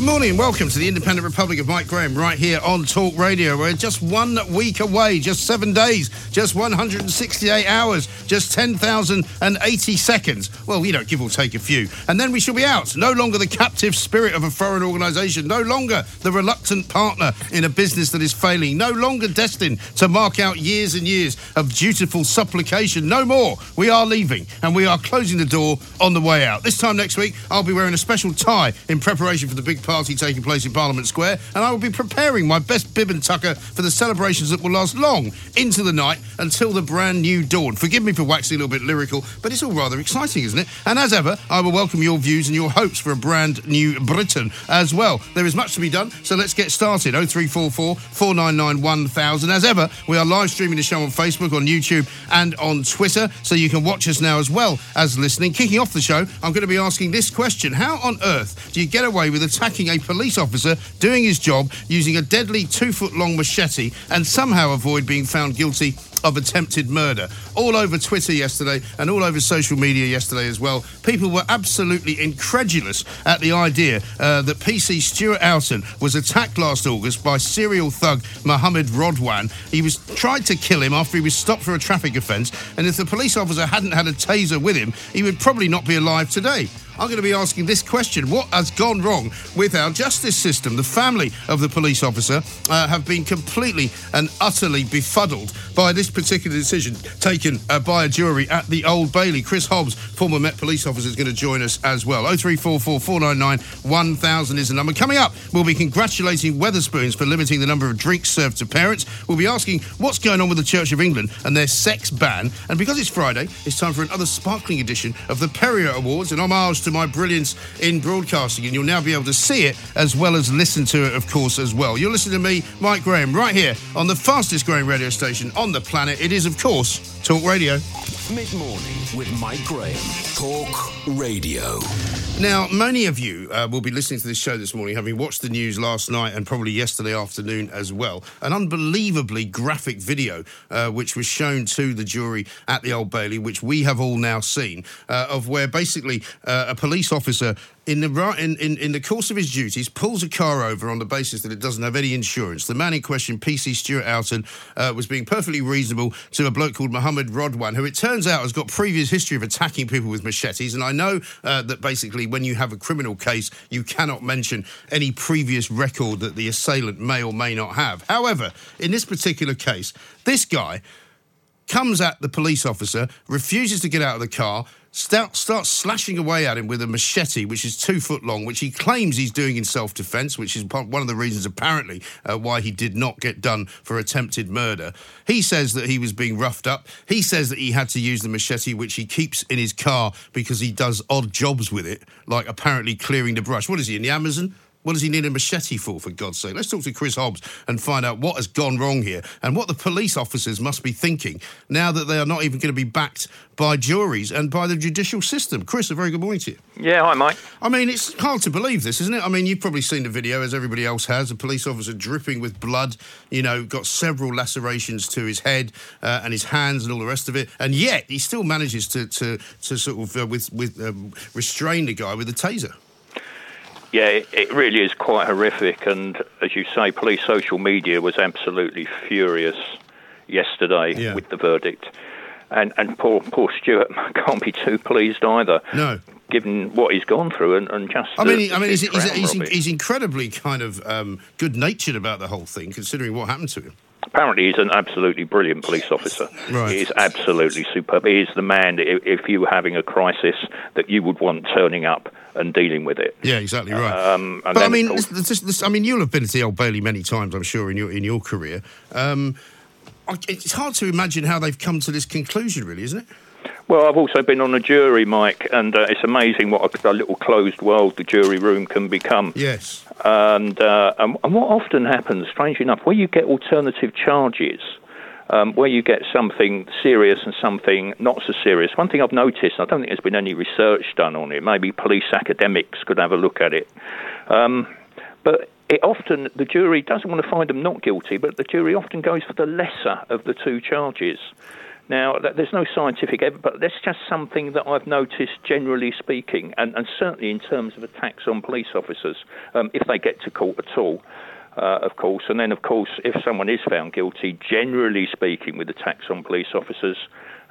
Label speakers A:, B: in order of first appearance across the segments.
A: Good morning and welcome to the Independent Republic of Mike Graham right here on Talk Radio. We're just one week away, just seven days, just 168 hours, just 10,080 seconds. Well, you know, give or take a few. And then we shall be out. No longer the captive spirit of a foreign organisation, no longer the reluctant partner in a business that is failing, no longer destined to mark out years and years of dutiful supplication. No more. We are leaving and we are closing the door on the way out. This time next week, I'll be wearing a special tie in preparation for the big party taking place in Parliament Square, and I will be preparing my best bib and tucker for the celebrations that will last long into the night until the brand new dawn. Forgive me for waxing a little bit lyrical, but it's all rather exciting, isn't it? And as ever, I will welcome your views and your hopes for a brand new Britain as well. There is much to be done, so let's get started. 0344 499 1000. As ever, we are live streaming the show on Facebook, on YouTube, and on Twitter, so you can watch us now as well as listening. Kicking off the show, I'm going to be asking this question How on earth do you get away with attacking a police officer doing his job using a deadly two foot long machete and somehow avoid being found guilty of attempted murder. All over Twitter yesterday and all over social media yesterday as well, people were absolutely incredulous at the idea uh, that PC Stuart Outten was attacked last August by serial thug Mohammed Rodwan. He was tried to kill him after he was stopped for a traffic offence, and if the police officer hadn't had a taser with him, he would probably not be alive today. I'm going to be asking this question What has gone wrong with our justice system? The family of the police officer uh, have been completely and utterly befuddled by this particular decision taken uh, by a jury at the Old Bailey. Chris Hobbs, former Met police officer, is going to join us as well. 0344 499 1000 is the number. Coming up, we'll be congratulating Wetherspoons for limiting the number of drinks served to parents. We'll be asking what's going on with the Church of England and their sex ban. And because it's Friday, it's time for another sparkling edition of the Perrier Awards, an homage to my brilliance in broadcasting. And you'll now be able to see it as well as listen to it, of course, as well. You're listening to me, Mike Graham, right here on the fastest growing radio station on the planet. It is, of course, Talk Radio.
B: Mid morning with Mike Graham. Talk Radio.
A: Now, many of you uh, will be listening to this show this morning, having watched the news last night and probably yesterday afternoon as well. An unbelievably graphic video, uh, which was shown to the jury at the Old Bailey, which we have all now seen, uh, of where basically uh, a police officer in the in, in, in the course of his duties, pulls a car over on the basis that it doesn't have any insurance. The man in question, PC Stuart Outten, uh, was being perfectly reasonable to a bloke called Mohammed Rodwan, who it turns out has got previous history of attacking people with machetes. And I know uh, that basically when you have a criminal case, you cannot mention any previous record that the assailant may or may not have. However, in this particular case, this guy comes at the police officer, refuses to get out of the car, start, starts slashing away at him with a machete, which is two foot long, which he claims he's doing in self defence, which is one of the reasons, apparently, uh, why he did not get done for attempted murder. He says that he was being roughed up. He says that he had to use the machete, which he keeps in his car because he does odd jobs with it, like apparently clearing the brush. What is he, in the Amazon? What does he need a machete for, for God's sake? Let's talk to Chris Hobbs and find out what has gone wrong here and what the police officers must be thinking now that they are not even going to be backed by juries and by the judicial system. Chris, a very good morning to you.
C: Yeah, hi, Mike.
A: I mean, it's hard to believe this, isn't it? I mean, you've probably seen the video, as everybody else has. A police officer dripping with blood, you know, got several lacerations to his head uh, and his hands and all the rest of it. And yet, he still manages to, to, to sort of uh, with, with, um, restrain the guy with a taser
C: yeah, it, it, really is quite horrific. And as you say, police social media was absolutely furious yesterday yeah. with the verdict. And and poor poor Stuart can't be too pleased either.
A: No.
C: Given what he's gone through and, and just.
A: I mean, I mean, he's, he's, he's, he's, incredibly kind of um, good natured about the whole thing, considering what happened to him.
C: Apparently, he's an absolutely brilliant police officer.
A: Right.
C: He's absolutely superb. He's the man, if you were having a crisis, that you would want turning up and dealing with it.
A: Yeah, exactly right. Um, but I mean, course, this, this, I mean, you'll have been to the Old Bailey many times, I'm sure, in your in your career. Um, it's hard to imagine how they've come to this conclusion, really, isn't it?
C: Well, I've also been on a jury, Mike, and uh, it's amazing what a, a, little closed world the jury room can become.
A: Yes.
C: And, uh, and, and what often happens, strangely enough, where you get alternative charges, um, where you get something serious and something not so serious. One thing I've noticed, I don't think there's been any research done on it. Maybe police academics could have a look at it. Um, but it often the jury doesn't want to find them not guilty, but the jury often goes for the lesser of the two charges. Now, there's no scientific evidence, but that's just something that I've noticed, generally speaking, and, and certainly in terms of attacks on police officers, um, if they get to court at all. Uh, of course, and then, of course, if someone is found guilty, generally speaking, with attacks on police officers,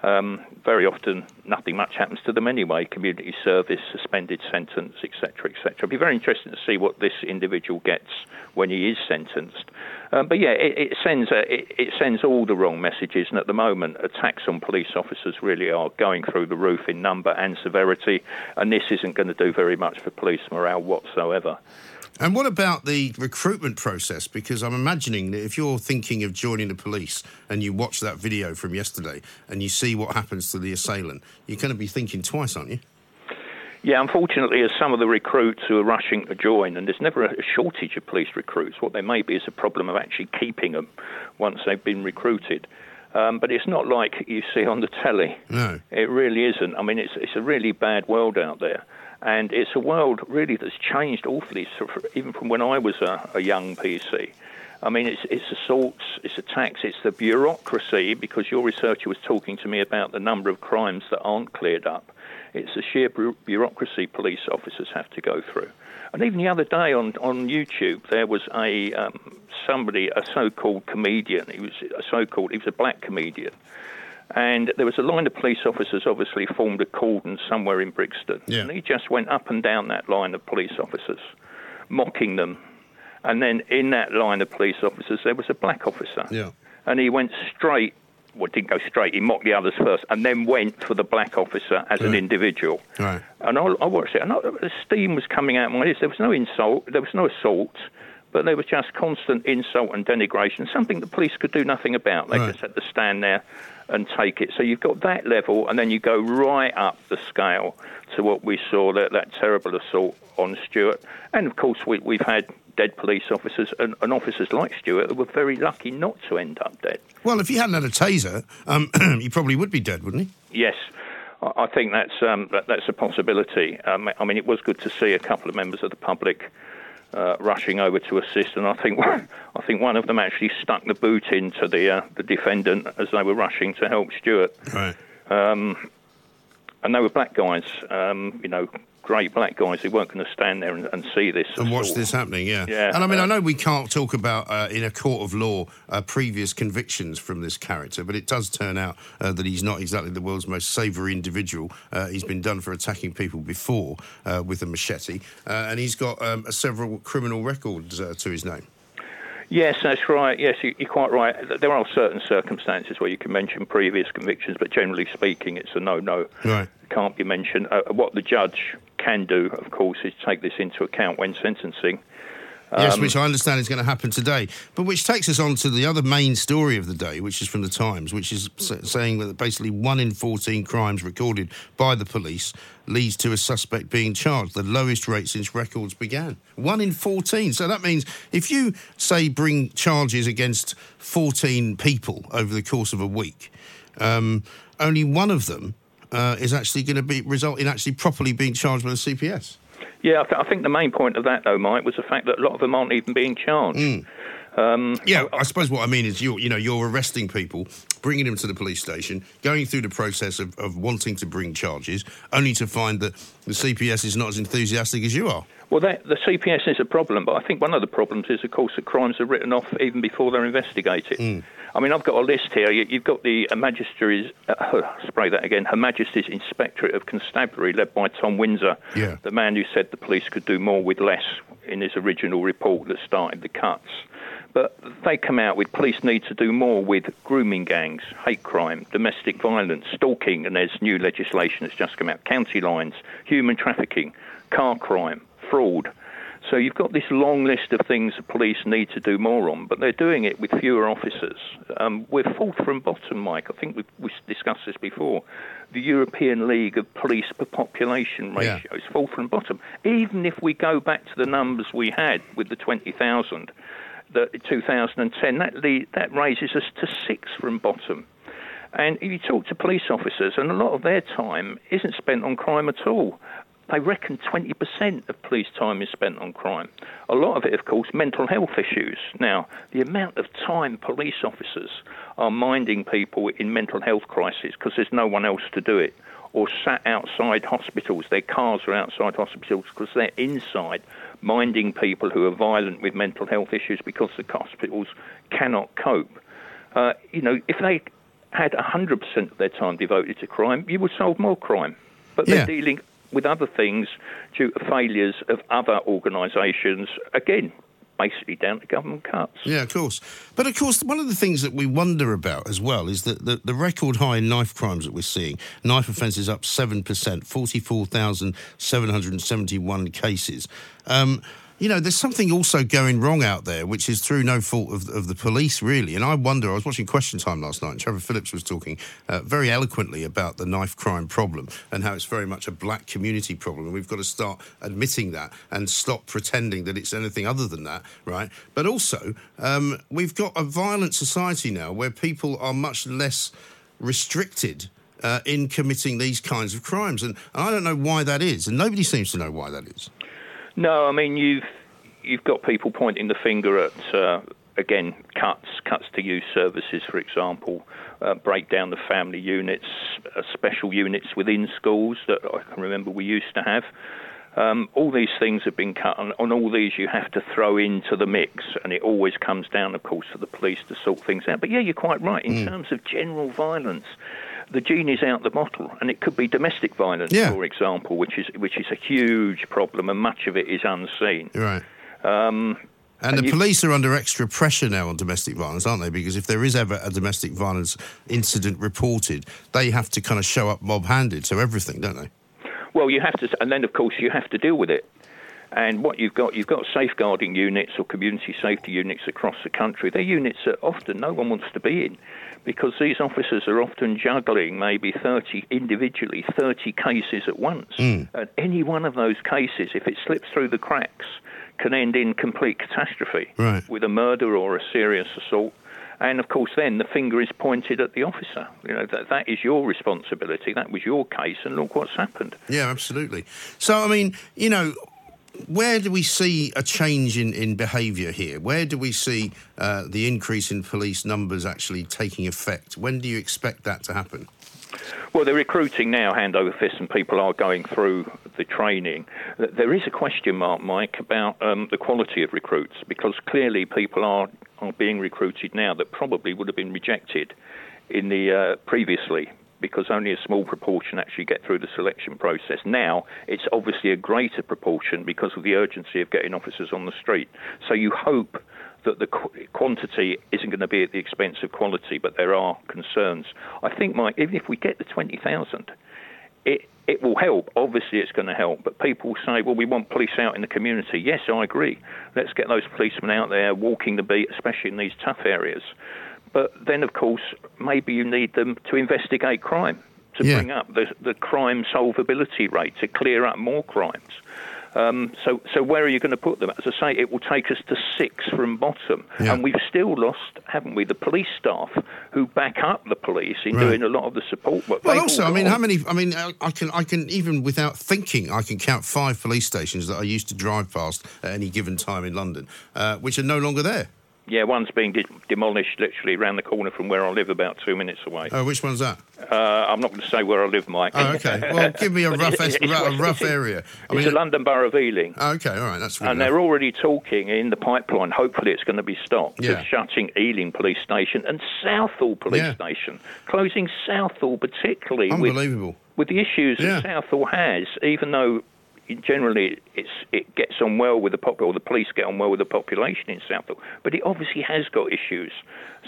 C: um, very often nothing much happens to them anyway. Community service, suspended sentence, etc., etc. It'd be very interesting to see what this individual gets when he is sentenced. Um, but yeah, it, it sends it, it, sends all the wrong messages, and at the moment, attacks on police officers really are going through the roof in number and severity, and this isn't going to do very much for police morale whatsoever.
A: And what about the recruitment process? Because I'm imagining that if you're thinking of joining the police and you watch that video from yesterday and you see what happens to the assailant, you're going to be thinking twice, aren't you?
C: Yeah, unfortunately, as some of the recruits who are rushing to join, and there's never a shortage of police recruits, what there may be is a problem of actually keeping them once they've been recruited. Um, but it's not like you see on the telly.
A: No.
C: It really isn't. I mean, it's, it's a really bad world out there. And it's a world really that's changed awfully, even from when I was a, a young PC. I mean, it's, it's assaults, it's attacks, it's the bureaucracy, because your researcher was talking to me about the number of crimes that aren't cleared up. It's the sheer bureaucracy police officers have to go through. And even the other day on, on YouTube, there was a um, somebody, a so-called comedian. He was a so-called, he was a black comedian, and there was a line of police officers obviously formed a cordon somewhere in Brixton.
A: Yeah.
C: And he just went up and down that line of police officers, mocking them. And then in that line of police officers, there was a black officer.
A: Yeah.
C: And he went straight, well, didn't go straight, he mocked the others first, and then went for the black officer as right. an individual.
A: Right.
C: And I, I watched it, and I, the steam was coming out of my ears. There was no insult, there was no assault but there was just constant insult and denigration, something the police could do nothing about. They right. just had to stand there and take it. So you've got that level, and then you go right up the scale to what we saw that, that terrible assault on Stuart. And of course, we, we've had dead police officers and, and, officers like Stuart who were very lucky not to end up dead.
A: Well, if he hadn't had a taser, um, he probably would be dead, wouldn't
C: he? Yes. I think that's um, that, that's a possibility. Um, I mean, it was good to see a couple of members of the public uh, rushing over to assist, and I think I think one of them actually stuck the boot into the uh, the defendant as they were rushing to help Stuart.
A: Right.
C: Um, and they were black guys, um, you know, great black guys who weren't going to stand there and, and see this
A: and watch this happening. Yeah,
C: yeah.
A: And I mean, uh, I know we can't talk about uh, in a court of law uh, previous convictions from this character, but it does turn out uh, that he's not exactly the world's most savoury individual. Uh, he's been done for attacking people before uh, with a machete, and he's got um, several criminal records to his name.
C: Yes, that's right. Yes, you're quite right. There are certain circumstances where you can mention previous convictions, but generally speaking, it's a no-no.
A: Right.
C: Can't be mentioned. Uh, what the judge can do, of course, is take this into account when sentencing.
A: Yes, um, which I understand is going to happen today. But which takes us on to the other main story of the day, which is from the Times, which is saying that basically one in 14 crimes recorded by the police leads to a suspect being charged, the lowest rate since records began. One in 14. So that means if you, say, bring charges against 14 people over the course of a week, um, only one of them uh, is actually going to be result in actually properly being charged by the CPS.
C: Yeah, I, th- I, think the main point of that, though, Mike, was the fact that a lot of them aren't even being charged.
A: Mm. Um, yeah, I suppose what I mean is you're, you know, you're arresting people, bringing them to the police station, going through the process of, of wanting to bring charges, only to find that the CPS is not as enthusiastic as you are.
C: Well, that, the CPS is a problem, but I think one of the problems is, of course, that crimes are written off even before they're investigated.
A: Mm.
C: I mean, I've got a list here. You, have got the Magistrates, uh, spray that again, Her Majesty's Inspectorate of Constabulary, led by Tom Winsor,
A: yeah.
C: the man who said the police could do more with less in his original report that started the cuts. But they come out with police need to do more with grooming gangs, hate crime, domestic violence, stalking, and there's new legislation that's just come out, county lines, human trafficking, car crime, fraud. So you've got this long list of things the police need to do more on, but they're doing it with fewer officers. Um, we're fourth from bottom, Mike. I think we've, we've, discussed this before. The European League of Police per Population ratio yeah. is fourth from bottom. Even if we go back to the numbers we had with the 20,000, the 2010, that, that raises us to sixth from bottom. And if you talk to police officers, and a lot of their time isn't spent on crime at all. They reckon 20% of police time is spent on crime. A lot of it, of course, mental health issues. Now, the amount of time police officers are minding people in mental health crises because there's no one else to do it, or sat outside hospitals, their cars are outside hospitals because they're inside minding people who are violent with mental health issues because the hospitals cannot cope. Uh, you know, if they had 100% of their time devoted to crime, you would solve more crime. But they're dealing with other things due to failures of other organisations. Again, basically down to government cuts.
A: Yeah, of course. But of course, one of the things that we wonder about as well is that the, the record high knife crimes that we're seeing, knife offences up 7%, 44,771 cases. Um, you know, there's something also going wrong out there, which is through no fault of, of the police, really. And I wonder, I was watching Question Time last night, and Trevor Phillips was talking uh, very eloquently about the knife crime problem and how it's very much a black community problem. And we've got to start admitting that and stop pretending that it's anything other than that, right? But also, um, we've got a violent society now where people are much less restricted uh, in committing these kinds of crimes. And, and I don't know why that is, and nobody seems to know why that is.
C: No, I mean you've you've got people pointing the finger at uh, again cuts, cuts to youth services, for example, uh, break down the family units, uh, special units within schools that I can remember we used to have. Um, all these things have been cut, and on all these you have to throw into the mix, and it always comes down, of course, to the police to sort things out. But yeah, you're quite right in mm. terms of general violence the gene is out the bottle, and it could be domestic violence, yeah. for example, which is which is a huge problem, and much of it is unseen.
A: Right. Um, and, and the police are under extra pressure now on domestic violence, aren't they? Because if there is ever a domestic violence incident reported, they have to kind of show up mob-handed to everything, don't they?
C: Well, you have to, and then of course you have to deal with it. And what you've got, you've got safeguarding units or community safety units across the country. They're units that often no one wants to be in because these officers are often juggling maybe 30 individually 30 cases at once mm. and any one of those cases if it slips through the cracks can end in complete catastrophe
A: right.
C: with a murder or a serious assault and of course then the finger is pointed at the officer you know that that is your responsibility that was your case and look what's happened
A: yeah absolutely so i mean you know where do we see a change in, in behaviour here? Where do we see uh, the increase in police numbers actually taking effect? When do you expect that to happen?
C: Well, they're recruiting now hand over fist, and people are going through the training. There is a question mark, Mike, about um, the quality of recruits because clearly people are, are being recruited now that probably would have been rejected in the uh, previously because only a small proportion actually get through the selection process. Now, it's obviously a greater proportion because of the urgency of getting officers on the street. So you hope that the qu- quantity isn't going to be at the expense of quality, but there are concerns. I think, Mike, even if we get the 20,000, it, it will help. Obviously, it's going to help. But people say, well, we want police out in the community. Yes, I agree. Let's get those policemen out there walking the beat, especially in these tough areas. But then, of course, maybe you need them to investigate crime, to yeah. bring up the, the crime solvability rate, to clear up more crimes. Um, so, so where are you going to put them? As I say, it will take us to six from bottom, yeah. and we've still lost, haven't we, the police staff who back up the police in right. doing a lot of the support work.
A: Well, also, I mean, how many? I mean, I can, I can even without thinking, I can count five police stations that I used to drive past at any given time in London, uh, which are no longer there.
C: Yeah, one's being de- demolished literally around the corner from where I live, about two minutes away.
A: Oh, which one's that?
C: Uh, I'm not going to say where I live, Mike.
A: Oh, okay. Well, give me a rough, it's, it's, a rough area.
C: I mean, it's a London Borough of Ealing.
A: Oh, okay, all right, that's. Fine.
C: And enough. they're already talking in the pipeline. Hopefully, it's going to be stopped. Yeah. Shutting Ealing Police Station and Southall Police yeah. Station, closing Southall particularly.
A: Unbelievable.
C: With, with the issues yeah. that Southall has, even though generally it's it gets on well with the pop or the police get on well with the population in Southall. But it obviously has got issues,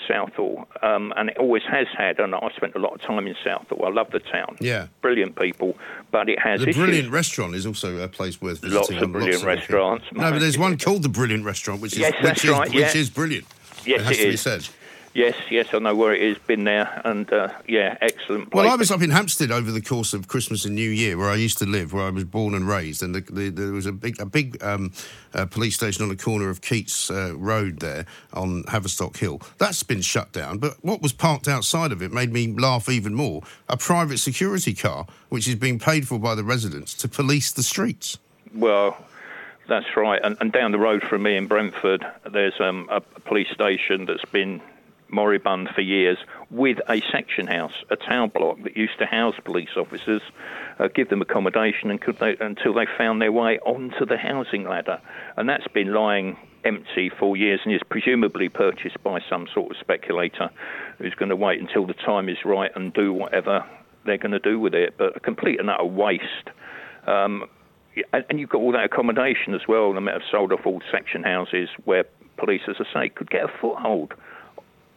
C: Southall, um, and it always has had. And I spent a lot of time in Southall. I love the town.
A: Yeah,
C: brilliant people, but it has
A: the
C: issues.
A: brilliant restaurant is also a place worth visiting.
C: Lots of brilliant
A: lots
C: restaurants.
A: Of no, but there's one called the Brilliant Restaurant, which is
C: yes,
A: which,
C: is,
A: right,
C: yeah.
A: which is brilliant.
C: Yes,
A: it has
C: it
A: to
C: is.
A: be said.
C: Yes, yes, I know where it is. Been there, and uh, yeah, excellent. Place.
A: Well, I was up in Hampstead over the course of Christmas and New Year, where I used to live, where I was born and raised, and the, the, there was a big, a big um, uh, police station on the corner of Keats uh, Road there on Haverstock Hill. That's been shut down, but what was parked outside of it made me laugh even more: a private security car, which is being paid for by the residents to police the streets.
C: Well, that's right. And, and, down the road from me in Brentford, there's um, a, a police station that's been moribund for years with a section house, a town block that used to house police officers, uh, give them accommodation and they, until they found their way onto the housing ladder. And that's been lying empty for years and is presumably purchased by some sort of speculator who's going to wait until the time is right and do whatever they're going to do with it. But a complete and utter waste. Um, and you've got all that accommodation as well. They might have sold off all section houses where police, as I say, could get a foothold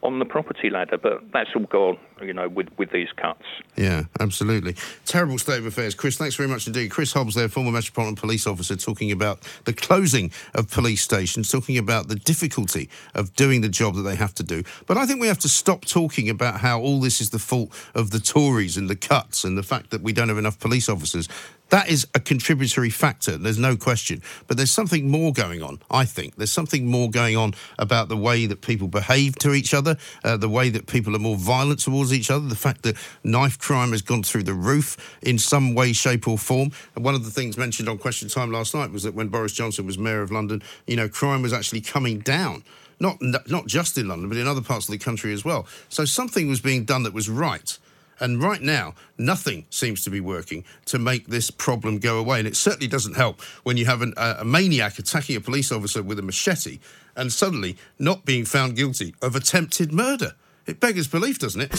C: on the property ladder, but that's all gone, you know, with, with these cuts.
A: Yeah, absolutely. Terrible state of affairs. Chris, thanks very much indeed. Chris Hobbs there, former Metropolitan Police Officer, talking about the closing of police stations, talking about the difficulty of doing the job that they have to do. But I think we have to stop talking about how all this is the fault of the Tories and the cuts and the fact that we don't have enough police officers. That is a contributory factor, there's no question. But there's something more going on, I think. There's something more going on about the way that people behave to each other, uh, the way that people are more violent towards each other, the fact that knife crime has gone through the roof in some way, shape, or form. And one of the things mentioned on Question Time last night was that when Boris Johnson was Mayor of London, you know, crime was actually coming down. Not, not just in London, but in other parts of the country as well. So something was being done that was right. And right now, nothing seems to be working to make this problem go away. And it certainly doesn't help when you have an, uh, a maniac attacking a police officer with a machete and suddenly not being found guilty of attempted murder. It beggars belief, doesn't it?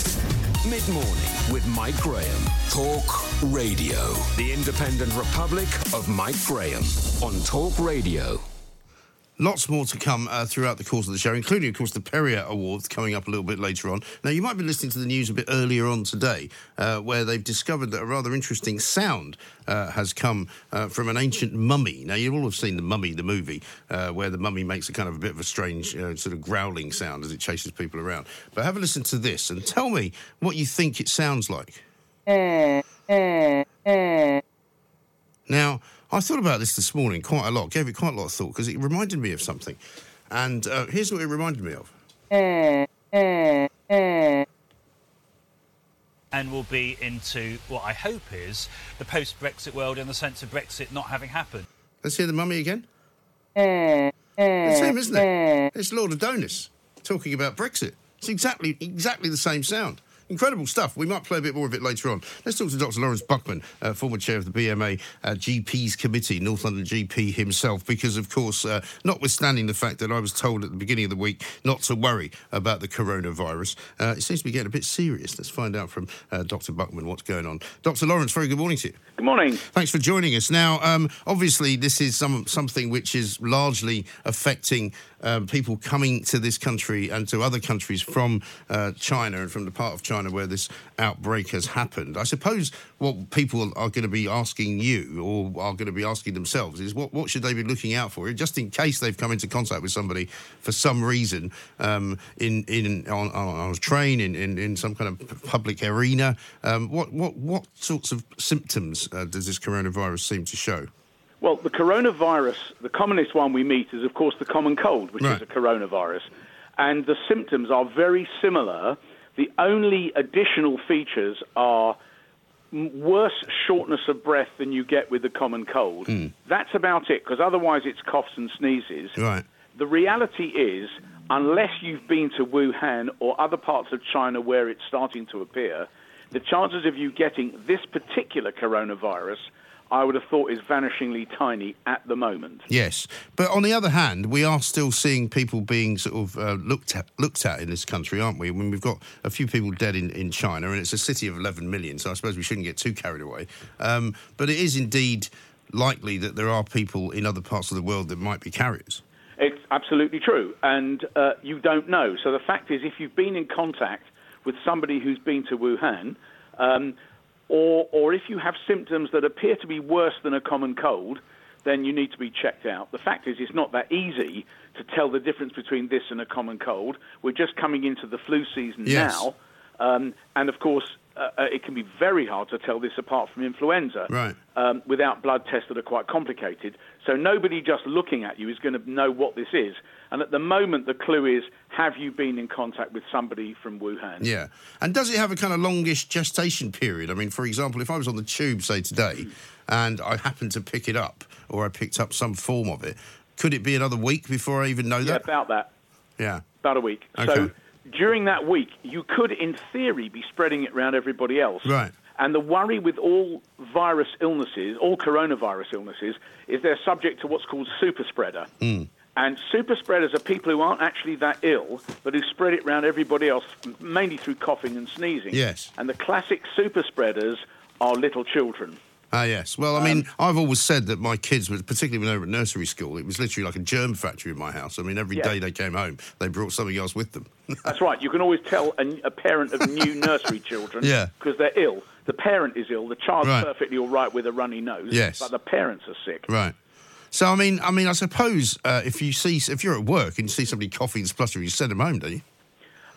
B: Mid morning with Mike Graham. Talk Radio. The Independent Republic of Mike Graham on Talk Radio.
A: Lots more to come uh, throughout the course of the show, including, of course, the Perrier Awards coming up a little bit later on. Now, you might be listening to the news a bit earlier on today, uh, where they've discovered that a rather interesting sound uh, has come uh, from an ancient mummy. Now, you all have seen the Mummy, the movie, uh, where the mummy makes a kind of a bit of a strange uh, sort of growling sound as it chases people around. But have a listen to this and tell me what you think it sounds like. Now, I thought about this this morning quite a lot, gave it quite a lot of thought because it reminded me of something. And uh, here's what it reminded me of.
D: And we'll be into what I hope is the post Brexit world in the sense of Brexit not having happened.
A: Let's hear the mummy again. It's him, isn't it? It's Lord Adonis talking about Brexit. It's exactly exactly the same sound. Incredible stuff. We might play a bit more of it later on. Let's talk to Dr. Laurence Buckman, uh, former chair of the BMA uh, GPs Committee, North London GP himself, because, of course, uh, notwithstanding the fact that I was told at the beginning of the week not to worry about the coronavirus, uh, it seems to be getting a bit serious. Let's find out from uh, Dr. Buckman what's going on. Dr. Laurence, very good morning to you.
E: Good morning.
A: Thanks for joining us. Now, um, obviously, this is some, something which is largely affecting um, people coming to this country and to other countries from uh, China and from the part of China where this outbreak has happened. I suppose what people are going to be asking you or are going to be asking themselves is what, what should they be looking out for, just in case they've come into contact with somebody for some reason um, in, in on, on, a train, in, in, in some kind of public arena. Um, what, what, what sorts of symptoms uh, does this coronavirus seem to show?
E: Well, the coronavirus, the commonest one we meet is, of course, the common cold, which
A: Right.
E: is a coronavirus. And the symptoms are very similar. The only additional features are worse shortness of breath than you get with the common cold. Hmm. That's about it, because otherwise it's coughs and sneezes.
A: Right.
E: The reality is, unless you've been to Wuhan or other parts of China where it's starting to appear, the chances of you getting this particular coronavirus, I would have thought, is vanishingly tiny at the moment.
A: Yes, but on the other hand, we are still seeing people being sort of uh, looked at looked at in this country, aren't we? I mean, we've got a few people dead in, in China, and it's a city of 11 million, so I suppose we shouldn't get too carried away. Um, but it is indeed likely that there are people in other parts of the world that might be carriers.
E: It's absolutely true, and uh, you don't know. So the fact is, if you've been in contact with somebody who's been to Wuhan, um, or or if you have symptoms that appear to be worse than a common cold, then you need to be checked out. The fact is, it's not that easy to tell the difference between this and a common cold. We're just coming into the flu season
A: Yes.
E: now, um, and of course, uh, uh, it can be very hard to tell this apart from influenza
A: Right.
E: um, without blood tests that are quite complicated. So nobody just looking at you is going to know what this is. And at the moment, the clue is: Have you been in contact with somebody from Wuhan?
A: Yeah. And does it have a kind of longish gestation period? I mean, for example, if I was on the tube, say today, and I happened to pick it up, or I picked up some form of it, could it be another week before I even know
E: Yeah,
A: that?
E: about that.
A: Yeah.
E: About a week.
A: Okay.
E: So during that week, you could, in theory, be spreading it around everybody else.
A: Right.
E: And the worry with all virus illnesses, all coronavirus illnesses, is they're subject to what's called super spreader.
A: Hmm.
E: And super spreaders are people who aren't actually that ill, but who spread it around everybody else, mainly through coughing and sneezing.
A: Yes.
E: And the classic super spreaders are little children.
A: Ah, yes. Well, I mean, I've always said that my kids, particularly when they were at nursery school, it was literally like a germ factory in my house. I mean, every
E: Yeah.
A: day they came home, they brought something else with them.
E: That's right. You can always tell a, a parent of new nursery children
A: Yeah.
E: because they're ill. The parent is ill. The child's
A: Right.
E: perfectly all right with a runny nose.
A: Yes.
E: But the parents are sick.
A: right. So, I mean, I mean, I suppose uh, if you see, if you're at work and you see somebody coughing and spluttering, you send them home, don't you?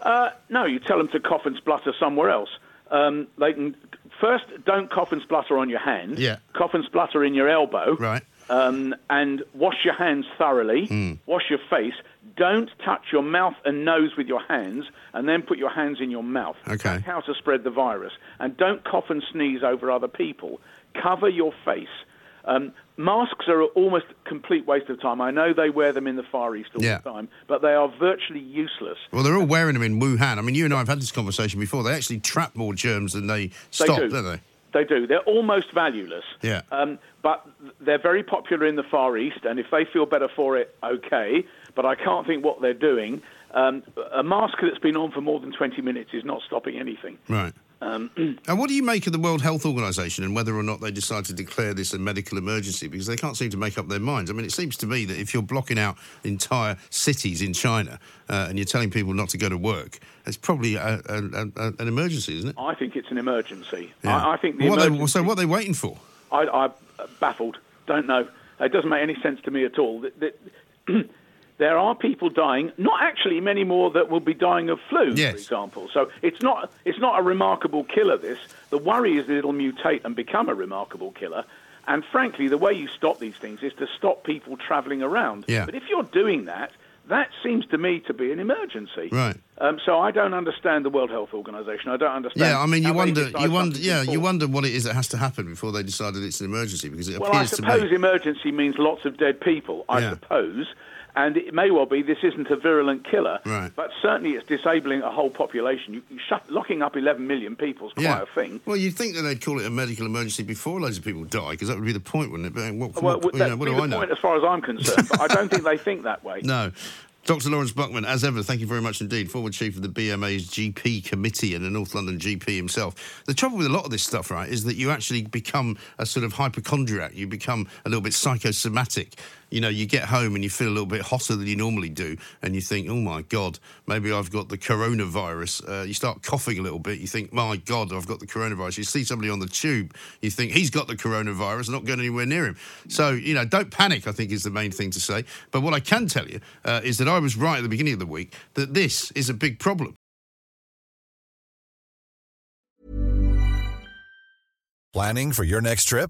E: Uh, no, you tell them to cough and splutter somewhere else. Um, they can first don't cough and splutter on your hand.
A: Yeah.
E: Cough and splutter in your elbow.
A: Right.
E: Um, and wash your hands thoroughly.
A: Hmm.
E: Wash your face. Don't touch your mouth and nose with your hands, and then put your hands in your mouth.
A: Okay.
E: That's how to spread the virus. And don't cough and sneeze over other people. Cover your face. Um, masks are almost a complete waste of time. I know they wear them in the Far East all
A: Yeah.
E: the time, but they are virtually useless.
A: Well, they're all wearing them in Wuhan. I mean, you and I have had this conversation before. They actually trap more germs than they stop,
E: do.
A: not they?
E: They do. They're almost valueless.
A: Yeah.
E: Um, but they're very popular in the Far East, and if they feel better for it, okay. But I can't think what they're doing. Um, a mask that's been on for more than 20 minutes is not stopping anything.
A: Right.
E: Um,
A: and what do you make of the World Health Organization and whether or not they decide to declare this a medical emergency? Because they can't seem to make up their minds. I mean, it seems to me that if you're blocking out entire cities in China uh, and you're telling people not to go to work, it's probably a, a, a, an emergency, isn't it?
E: I think it's an emergency.
A: Yeah.
E: I, I think the
A: what they, so what are they waiting for?
E: I, I'm baffled. Don't know. It doesn't make any sense to me at all. There are people dying, not actually many more that will be dying of flu,
A: Yes.
E: for example. So it's not it's not a remarkable killer. This the worry is that it'll mutate and become a remarkable killer. And frankly, the way you stop these things is to stop people travelling around.
A: Yeah.
E: But if you're doing that, that seems to me to be an emergency.
A: Right.
E: Um, so I don't understand the World Health Organization. I don't understand.
A: Yeah, I mean, you wonder, you wonder, yeah, you wonder what it is that has to happen before they decided it's an emergency because it
E: Well, I
A: appears to
E: suppose
A: me.
E: emergency means lots of dead people, I
A: Yeah.
E: suppose. And it may well be this isn't a virulent killer,
A: Right.
E: but certainly it's disabling a whole population. You, you shut, locking up 11 million people is quite
A: yeah.
E: a thing.
A: Well, you'd think that they'd call it a medical emergency before loads of people die, because that would be the point, wouldn't it? But what,
E: Well,
A: what, you know, what do
E: the
A: I know?
E: point as far as I'm concerned, but I don't think they think that way.
A: No. Dr. Laurence Buckman, as ever, thank you very much indeed. Former chief of the BMA's GP committee and a North London GP himself. The trouble with a lot of this stuff, right, is that you actually become a sort of hypochondriac. You become a little bit psychosomatic. You know, you get home and you feel a little bit hotter than you normally do, and you think, oh my God, maybe I've got the coronavirus. Uh, you start coughing a little bit, you think, my God, I've got the coronavirus. You see somebody on the tube, you think, he's got the coronavirus, not going anywhere near him. So, you know, don't panic, I think is the main thing to say. But what I can tell you uh, is that I was right at the beginning of the week that this is a big problem.
F: Planning for your next trip?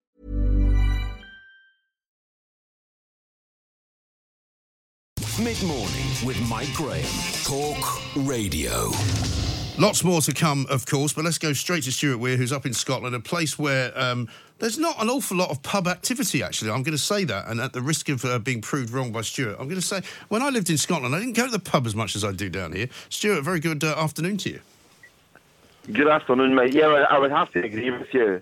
B: Mid morning with Mike Graham. Talk Radio.
A: Lots more to come, of course, but let's go straight to Stuart Weir, who's up in Scotland, a place where um, there's not an awful lot of pub activity, actually. I'm going to say that, and at the risk of uh, being proved wrong by Stuart, I'm going to say when I lived in Scotland, I didn't go to the pub as much as I do down here. Stuart, very good uh, afternoon to you.
G: Good afternoon, mate. Yeah, I would have to agree with you.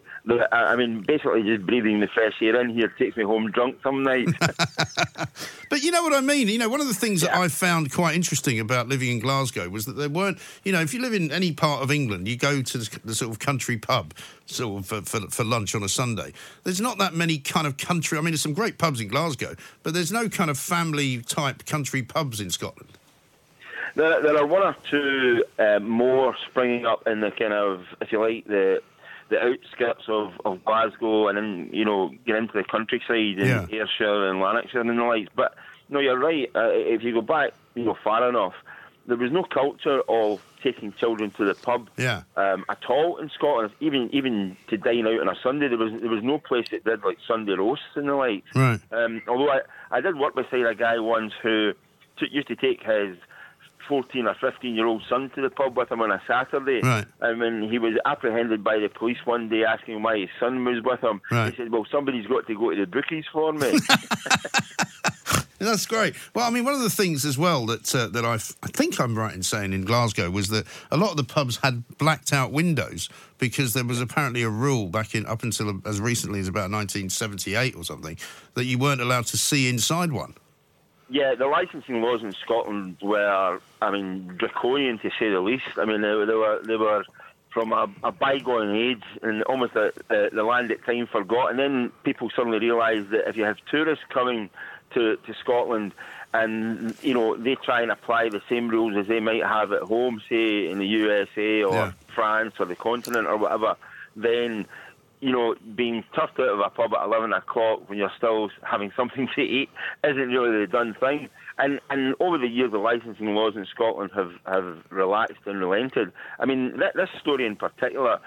G: I mean, basically, just breathing the fresh air in here takes me home drunk some nights.
A: but you know what I mean? You know, one of the things yeah. that I found quite interesting about living in Glasgow was that there weren't, you know, if you live in any part of England, you go to the, the sort of country pub sort of for, for, for, lunch on a Sunday. There's not that many kind of country, I mean, there's some great pubs in Glasgow, but there's no kind of family type country pubs in Scotland.
G: There, there are one or two uh, more springing up in the kind of, if you like, the the outskirts of, of Glasgow, and then you know get into the countryside in yeah. Ayrshire and Lanarkshire and the likes. But no, you're right. Uh, if you go back, you know, far enough, there was no culture of taking children to the pub
A: yeah.
G: um, at all in Scotland. Even even to dine out on a Sunday, there was there was no place that did like Sunday roasts and the like.
A: Right.
G: Um, although I, I did work beside a guy once who t- used to take his 14 or 15 year old son to the pub with him on a Saturday.
A: Right.
G: And when he was apprehended by the police one day asking why his son was with him,
A: right.
G: he said, Well, somebody's got to go to the bookies for me.
A: That's great. Well, I mean, one of the things as well that uh, that I think I'm right in saying in Glasgow was that a lot of the pubs had blacked out windows because there was apparently a rule back in up until as recently as about 1978 or something that you weren't allowed to see inside one.
G: Yeah, the licensing laws in Scotland were, I mean, draconian to say the least. I mean, they, they were they were from a, a bygone age and almost a, a, the land that time forgot. And then people suddenly realised that if you have tourists coming to, to Scotland and, you know, they try and apply the same rules as they might have at home, say in the USA or
A: yeah.
G: France or the continent or whatever, then you know, being tucked out of a pub at 11 o'clock when you're still having something to eat isn't really the done thing. And and over the years, the licensing laws in Scotland have, have relaxed and relented. I mean, that, this story in particular,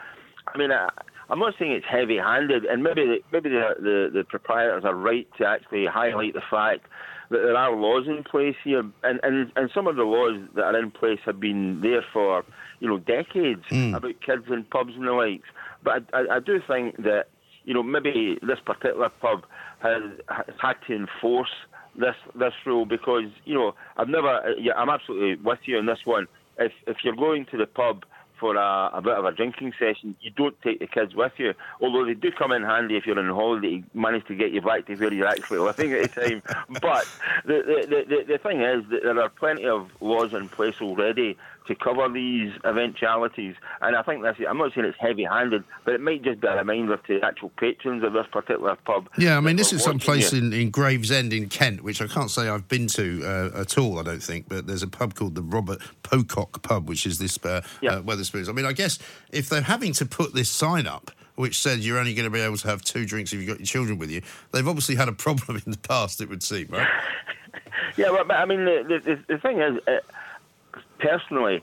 G: I mean, I, I'm not saying it's heavy-handed, and maybe the, maybe the, the, the proprietors are right to actually highlight the fact that there are laws in place here, and, and, and some of the laws that are in place have been there for you know decades
A: mm.
G: about kids in pubs and the likes. But I, I, do think that you know maybe this particular pub has, has had to enforce this this rule because you know I've never yeah, I'm absolutely with you on this one. If if you're going to the pub for a, a, bit of a drinking session, you don't take the kids with you. Although they do come in handy if you're on holiday, manage to get you back to where you're actually living at the time. but the, the, the, the thing is that there are plenty of laws in place already to cover these eventualities. And I think that's it. I'm not saying it's heavy handed, but it might just be a reminder to the actual patrons of this particular pub.
A: Yeah, I mean, this is some place in, in Gravesend in Kent, which I can't say I've been to uh, at all, I don't think, but there's a pub called the Robert Pocock Pub, which is this uh, yeah. uh, Wetherspoons. I mean, I guess if they're having to put this sign up, which says you're only going to be able to have two drinks if you've got your children with you, they've obviously had a problem in the past, it would seem, right?
G: yeah, well, I mean, the, the, the thing is, uh, personally,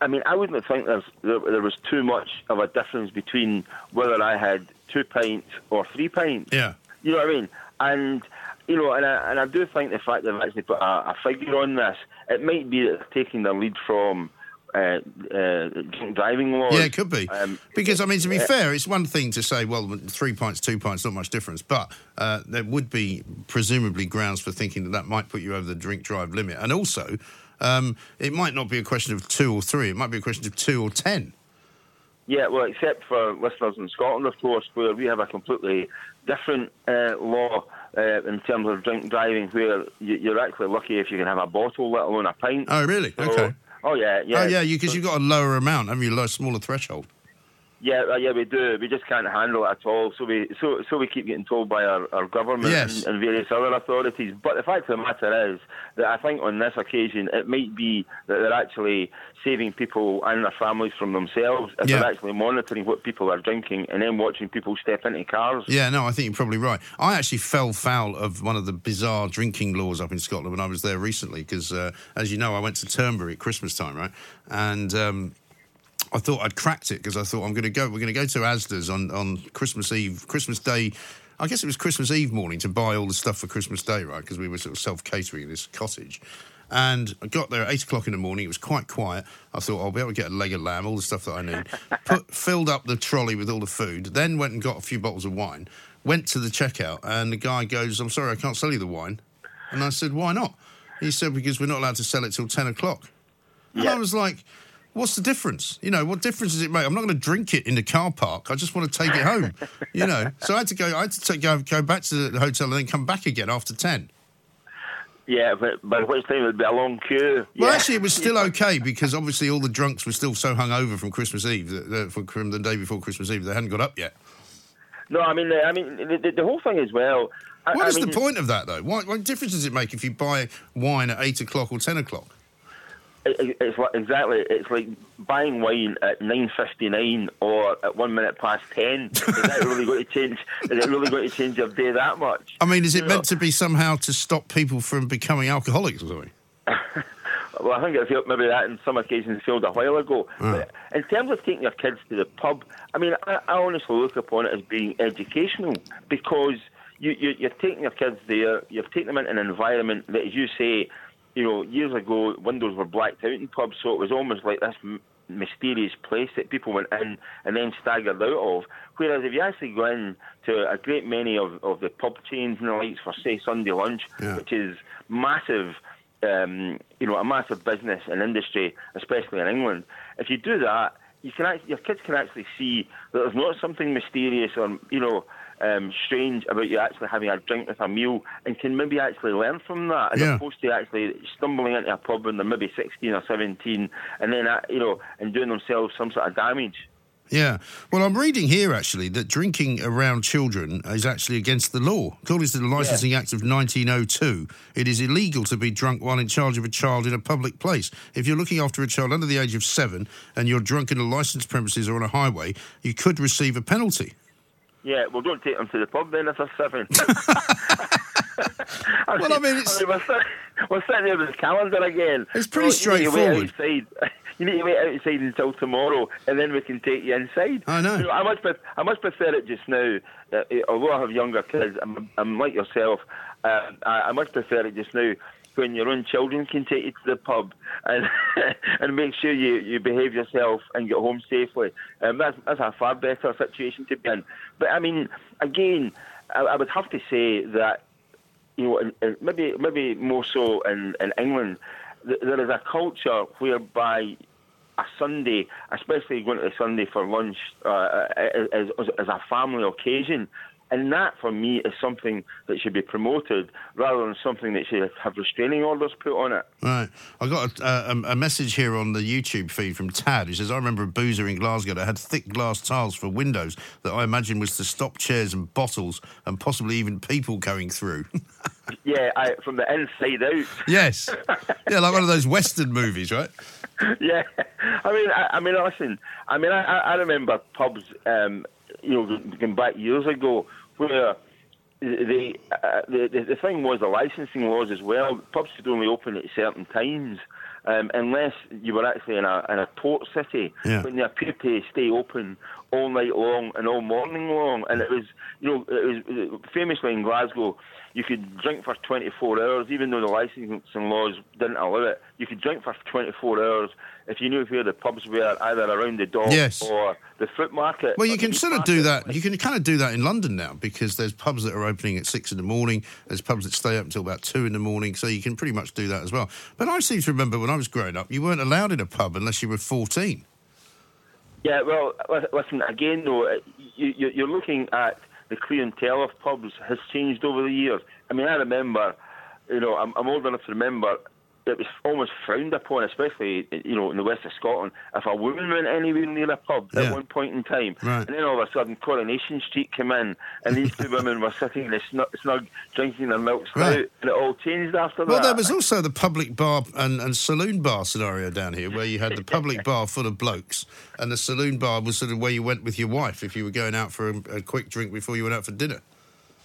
G: I mean, I wouldn't think there, there was too much of a difference between whether I had two pints or three pints.
A: Yeah.
G: You know what I mean? And, you know, and I, and I do think the fact that they've actually put a, a figure on this, it might be that they're taking the lead from uh, uh, driving laws.
A: Yeah, it could be. Um, because, I mean, to be uh, fair, it's one thing to say, well, three pints, two pints, not much difference. But uh, there would be presumably grounds for thinking that that might put you over the drink drive limit. And also, um, it might not be a question of two or three. It might be a question of two or ten.
G: Yeah, well, except for listeners in Scotland, of course, where we have a completely different uh, law uh, in terms of drink driving, where you, are actually lucky if you can have a bottle, let alone a pint.
A: Oh, really? So, okay.
G: Oh, yeah, yeah.
A: Oh, yeah, because you, have got a lower amount, haven't you? A smaller threshold.
G: Yeah, uh, yeah, we do. We just can't handle it at all. So we, so, so we keep getting told by our, our government
A: yes.
G: and, and, various other authorities. But the fact of the matter is that I think on this occasion it might be that they're actually saving people and their families from themselves if yeah. they're actually monitoring what people are drinking and then watching people step into cars.
A: Yeah, no, I think you're probably right. I actually fell foul of one of the bizarre drinking laws up in Scotland when I was there recently because, uh, as you know, I went to Turnberry at Christmas time, right? And um, I thought I'd cracked it because I thought I'm going to go. We're going to go to Asda's on on Christmas Eve, Christmas Day. I guess it was Christmas Eve morning to buy all the stuff for Christmas Day, right? Because we were sort of self catering in this cottage. And I got there at eight o'clock in the morning. It was quite quiet. I thought I'll be able to get a leg of lamb, all the stuff that I need. Put, filled up the trolley with all the food. Then went and got a few bottles of wine. Went to the checkout, and the guy goes, "I'm sorry, I can't sell you the wine." And I said, "Why not?" He said, "Because we're not allowed to sell it till ten o'clock." And
G: Yeah.
A: I was like, "What's the difference? You know, what difference does it make? I'm not going to drink it in the car park. I just want to take it home. You know." So I had to go. I had to take, go go back to the hotel and then come back again after ten.
G: Yeah, but by which time it'd be a long queue.
A: Well,
G: yeah.
A: actually, it was still okay because obviously all the drunks were still so hungover from Christmas Eve, from- the day before Christmas Eve, they hadn't got up yet.
G: No, I mean, I mean, the, the, the whole thing as well. I,
A: What
G: I
A: is
G: mean,
A: the point of that, though? What, what difference does it make if you buy wine at eight o'clock or ten o'clock?
G: It- it- It's like, exactly. It's like buying wine at nine fifty nine or at one minute past ten. Is that really going to change? Is it really going to change your day that much?
A: I mean, is it
G: You
A: meant
G: know,
A: to be somehow to stop people from becoming alcoholics or something?
G: Well, I think it failed, maybe that in some occasions failed a while ago. Ah. But in terms of taking your kids to the pub, I mean, I, I honestly look upon it as being educational because you, you, you're taking your kids there, you've taken them into an environment that, as you say, you know, years ago, windows were blacked out in pubs, so it was almost like this m- mysterious place that people went in and then staggered out of. Whereas if you actually go in to a great many of, of the pub chains and the likes for, say, Sunday lunch,
A: Yeah.
G: which is massive, um, you know, a massive business and industry, especially in England. If you do that, you can actually, your kids can actually see that there's not something mysterious or you know um, strange about you actually having a drink with a meal, and can maybe actually learn from that as
A: Yeah.
G: opposed to actually stumbling into a pub when they're maybe 16 or 17, and then uh, you know and doing themselves some sort of damage.
A: Yeah. Well, I'm reading here actually that drinking around children is actually against the law. According to the Licensing Act of 1902, it is illegal to be drunk while in charge of a child in a public place. If you're looking after a child under the age of seven and you're drunk in a licensed premises or on a highway, you could receive a penalty.
G: Yeah, well, don't take them to the pub then if they're seven.
A: Well, I mean, it's-
G: we're, sitting, we're sitting there with the calendar again.
A: It's pretty
G: You need to wait
A: straightforward.
G: outside. You need to wait outside until tomorrow, and then we can take you inside.
A: I know.
G: You I much, pref- I much prefer it just now. Uh, although I have younger kids, I'm, I'm like yourself. Uh, I, I much prefer it just now when your own children can take you to the pub and and make sure you, you behave yourself and get home safely. Um, that's that's a far better situation to be in. But I mean, again, I, I would have to say that you know, maybe maybe more so in, in England, th- there is a culture whereby a Sunday, especially going to Sunday for lunch, uh, is, is a family occasion. And that, for me, is something that should be promoted rather than something that should have restraining orders put on it.
A: Right. I got a, a, a message here on the YouTube feed from Tad who says, I remember a boozer in Glasgow that had thick glass tiles for windows that I imagine was to stop chairs and bottles and possibly even people going through.
G: Yeah, I, from the inside out.
A: yes. Yeah, like one of those Western movies, right?
G: yeah, I mean, I, I mean, listen. I mean, I, I remember pubs, um, you know, going back years ago, where the, uh, the the the thing was the licensing laws as well. Pubs could only open at certain times. Um, unless you were actually in a in a port city,
A: Yeah.
G: when they appeared to stay open all night long and all morning long, and it was you know it was famously in Glasgow, you could drink for 24 hours, even though the licensing laws didn't allow it. You could drink for 24 hours if you knew where the pubs were, either around the dock
A: Yes.
G: or the fruit market.
A: Well, you can sort of do that. You can kind of do that in London now because there's pubs that are opening at six in the morning. There's pubs that stay up until about two in the morning. So you can pretty much do that as well. But I seem to remember when I was growing up, you weren't allowed in a pub unless you were 14.
G: Yeah, well, li- listen, again, though, uh, you, you're looking at the clientele of pubs has changed over the years. I mean, I remember, you know, I'm, I'm old enough to remember it was almost frowned upon, especially, you know, in the west of Scotland, if a woman went anywhere near a pub
A: Yeah.
G: at one point in time.
A: Right.
G: And then all of a sudden, Coronation Street came in, and these two women were sitting in the snug, snug drinking their milk stout,
A: Right.
G: and it all changed after
A: Well,
G: that.
A: Well, there was also the public bar and, and saloon bar scenario down here where you had the public bar full of blokes and the saloon bar was sort of where you went with your wife if you were going out for a, a quick drink before you went out for dinner.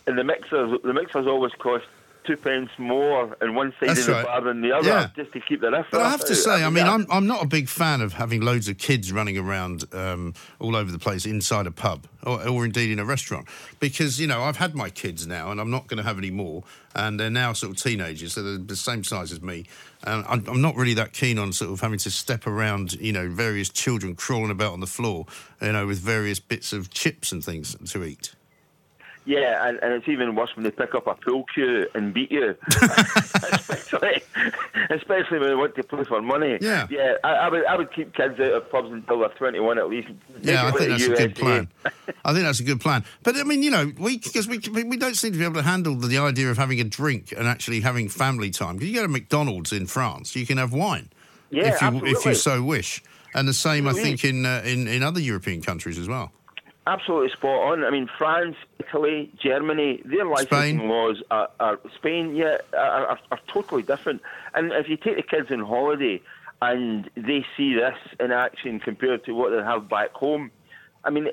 G: and the mixers, the mixers always cost two pence more in one side
A: That's
G: of the
A: right.
G: bar than the other,
A: Yeah.
G: just to keep the riff.
A: But I have to say, I mean,
G: that-
A: I'm, I'm not a big fan of having loads of kids running around um, all over the place inside a pub or, or indeed in a restaurant because, you know, I've had my kids now and I'm not going to have any more. And they're now sort of teenagers, so they're the same size as me. And I'm, I'm not really that keen on sort of having to step around, you know, various children crawling about on the floor, you know, with various bits of chips and things to eat.
G: Yeah, and, and it's even worse when they pick up a pool cue and beat you, especially, especially when they want to play for money.
A: Yeah.
G: yeah. I, I would I would keep kids out of pubs until they're 21 at least.
A: Yeah, I think that's a good plan. I think that's a good plan. But I mean, you know, we because we we don't seem to be able to handle the, the idea of having a drink and actually having family time. Because you go to McDonald's in France, you can have wine
G: Yeah,
A: if you if you so wish, and the same I think in uh, in in other European countries as well.
G: Absolutely spot on. I mean, France, Italy, Germany, their licensing
A: Spain.
G: laws are, are Spain, yeah, are, are, are totally different. And if you take the kids on holiday and they see this in action compared to what they have back home, I mean,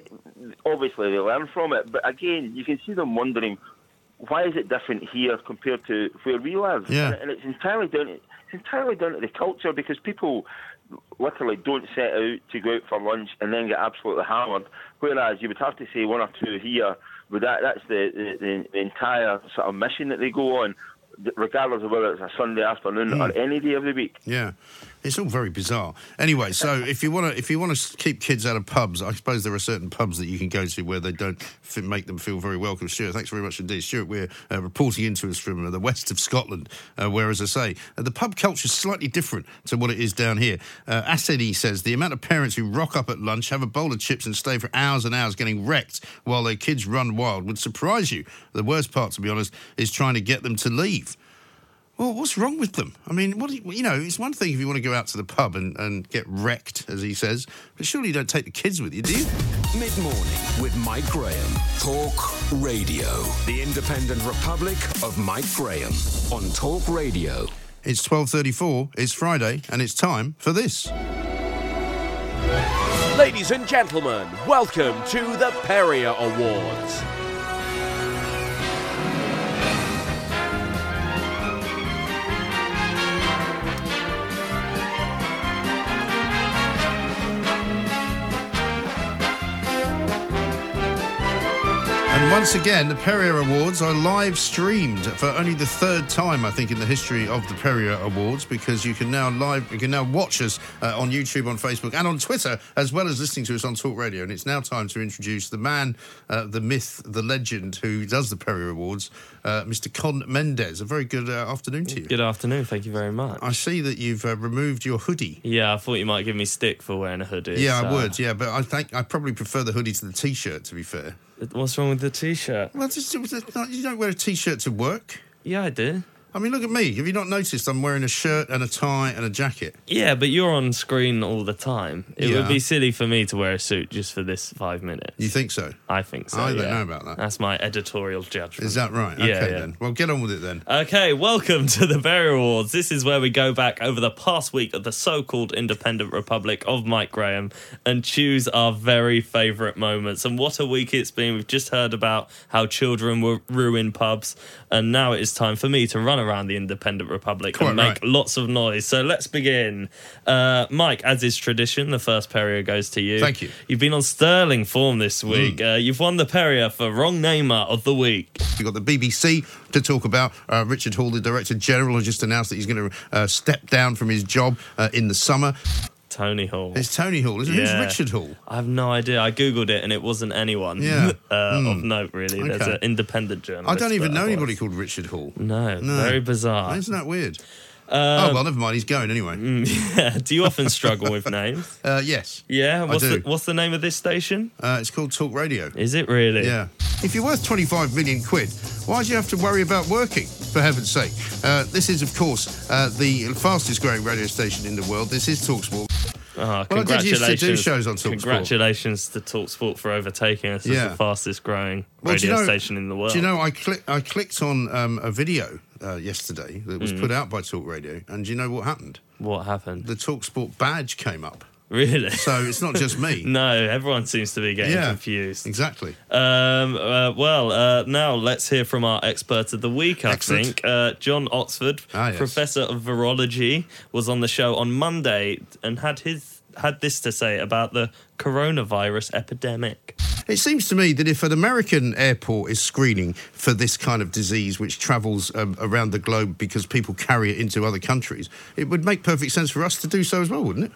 G: obviously they learn from it. But again, you can see them wondering why is it different here compared to where we live?
A: Yeah.
G: And, it's entirely down to, it's entirely down to the culture because people literally don't set out to go out for lunch and then get absolutely hammered. Whereas you would have to say one or two here, but that that's the, the, the, entire sort of mission that they go on, regardless of whether it's a Sunday afternoon
A: Hmm.
G: or any day of the week.
A: Yeah, it's all very bizarre. Anyway, so if you want to if you want to keep kids out of pubs, I suppose there are certain pubs that you can go to where they don't f- make them feel very welcome. Stuart, thanks very much indeed. Stuart, we're uh, reporting into us from uh, the west of Scotland, uh, where, as I say, uh, the pub culture is slightly different to what it is down here. Uh, Asedi says the amount of parents who rock up at lunch, have a bowl of chips, and stay for hours and hours getting wrecked while their kids run wild would surprise you. The worst part, to be honest, is trying to get them to leave. Well, what's wrong with them? I mean, what do you, you know, it's one thing if you want to go out to the pub and, and get wrecked, as he says, but surely you don't take the kids with you, do you?
B: Mid morning with Mike Graham. Talk Radio. The independent republic of Mike Graham on Talk Radio.
A: It's 12.34, it's Friday, and it's time for this.
H: Ladies and gentlemen, welcome to the Perrier Awards.
A: And once again, the Perrier Awards are live streamed for only the third time, I think, in the history of the Perrier Awards, because you can now live, you can now watch us uh, on YouTube, on Facebook, and on Twitter, as well as listening to us on Talk Radio. And it's now time to introduce the man, uh, the myth, the legend who does the Perrier Awards, uh, Mr. Con Mendez. A very good uh, afternoon to you.
I: Good afternoon. Thank you very much.
A: I see that you've uh, removed your hoodie.
I: Yeah, I thought you might give me stick for wearing a hoodie.
A: Yeah, I would. Yeah, but I think I probably prefer the hoodie to the t-shirt. To be fair,
I: What's wrong with the t-shirt?
A: well, just, you don't wear a t-shirt to work.
I: Yeah, I do.
A: I mean, look at me. Have you not noticed I'm wearing a shirt and a tie and a jacket?
I: Yeah, but you're on screen all the time. It
A: Yeah.
I: would be silly for me to wear a suit just for this five minutes.
A: You think so?
I: I think so.
A: I don't know about that.
I: That's my editorial judgment.
A: Is that right?
I: Yeah,
A: okay, then. Well, get on with it then.
I: Okay, welcome to the Berry Awards. This is where we go back over the past week of the so called independent republic of Mike Graham and choose our very favourite moments. And what a week it's been. We've just heard about how children will ruin pubs, and now it is time for me to run around the independent republic
A: Quite
I: and make
A: right.
I: lots of noise. So let's begin. Uh, Mike, as is tradition, the first Perrier goes to you.
A: Thank you.
I: You've been on sterling form this week.
A: Mm.
I: Uh, you've won the Perrier for Wrong Namer of the Week.
A: We've got the BBC to talk about. Uh, Richard Hall, the Director General, has just announced that he's going to uh, step down from his job uh, in the summer.
I: Tony Hall.
A: It's Tony Hall, isn't it?
I: Yeah.
A: Who's Richard Hall?
I: I have no idea. I googled it and it wasn't anyone
A: Yeah.
I: uh,
A: Hmm.
I: of note really. There's an independent journalist.
A: I don't even know anybody called Richard Hall.
I: No,
A: No.
I: very bizarre.
A: Isn't that weird?
I: Um,
A: oh, well, never mind. He's going anyway.
I: yeah. Do you often struggle with names?
A: Uh, yes.
I: Yeah. What's
A: do.
I: the What's the name of this station?
A: Uh, it's called Talk Radio.
I: Is it really?
A: Yeah. If you're worth 25 million quid, why do you have to worry about working, for heaven's sake? Uh, this is, of course, uh, the fastest growing radio station in the world. This is Talksport.
I: Oh,
A: Well, I did used to do
I: congratulations!
A: shows on Talksport.
I: Congratulations to Talksport for overtaking us
A: Yeah.
I: as the fastest growing
A: Well,
I: radio
A: you know-
I: station in the world.
A: Do you know, I, click, I clicked on um, a video uh, yesterday that was
I: Mm.
A: put out by Talk Radio, and do you know what happened?
I: what happened?
A: The Talksport badge came up.
I: Really?
A: So it's not just me.
I: no, everyone seems to be getting
A: Yeah.
I: confused.
A: Exactly.
I: Um, uh, well, uh, now let's hear from our expert of the week, I
A: Excellent.
I: think. Uh, John Oxford,
A: Ah, yes.
I: professor of virology, was on the show on Monday and had his had this to say about the coronavirus epidemic.
A: It seems to me that if an American airport is screening for this kind of disease, which travels um, around the globe because people carry it into other countries, it would make perfect sense for us to do so as well, wouldn't it?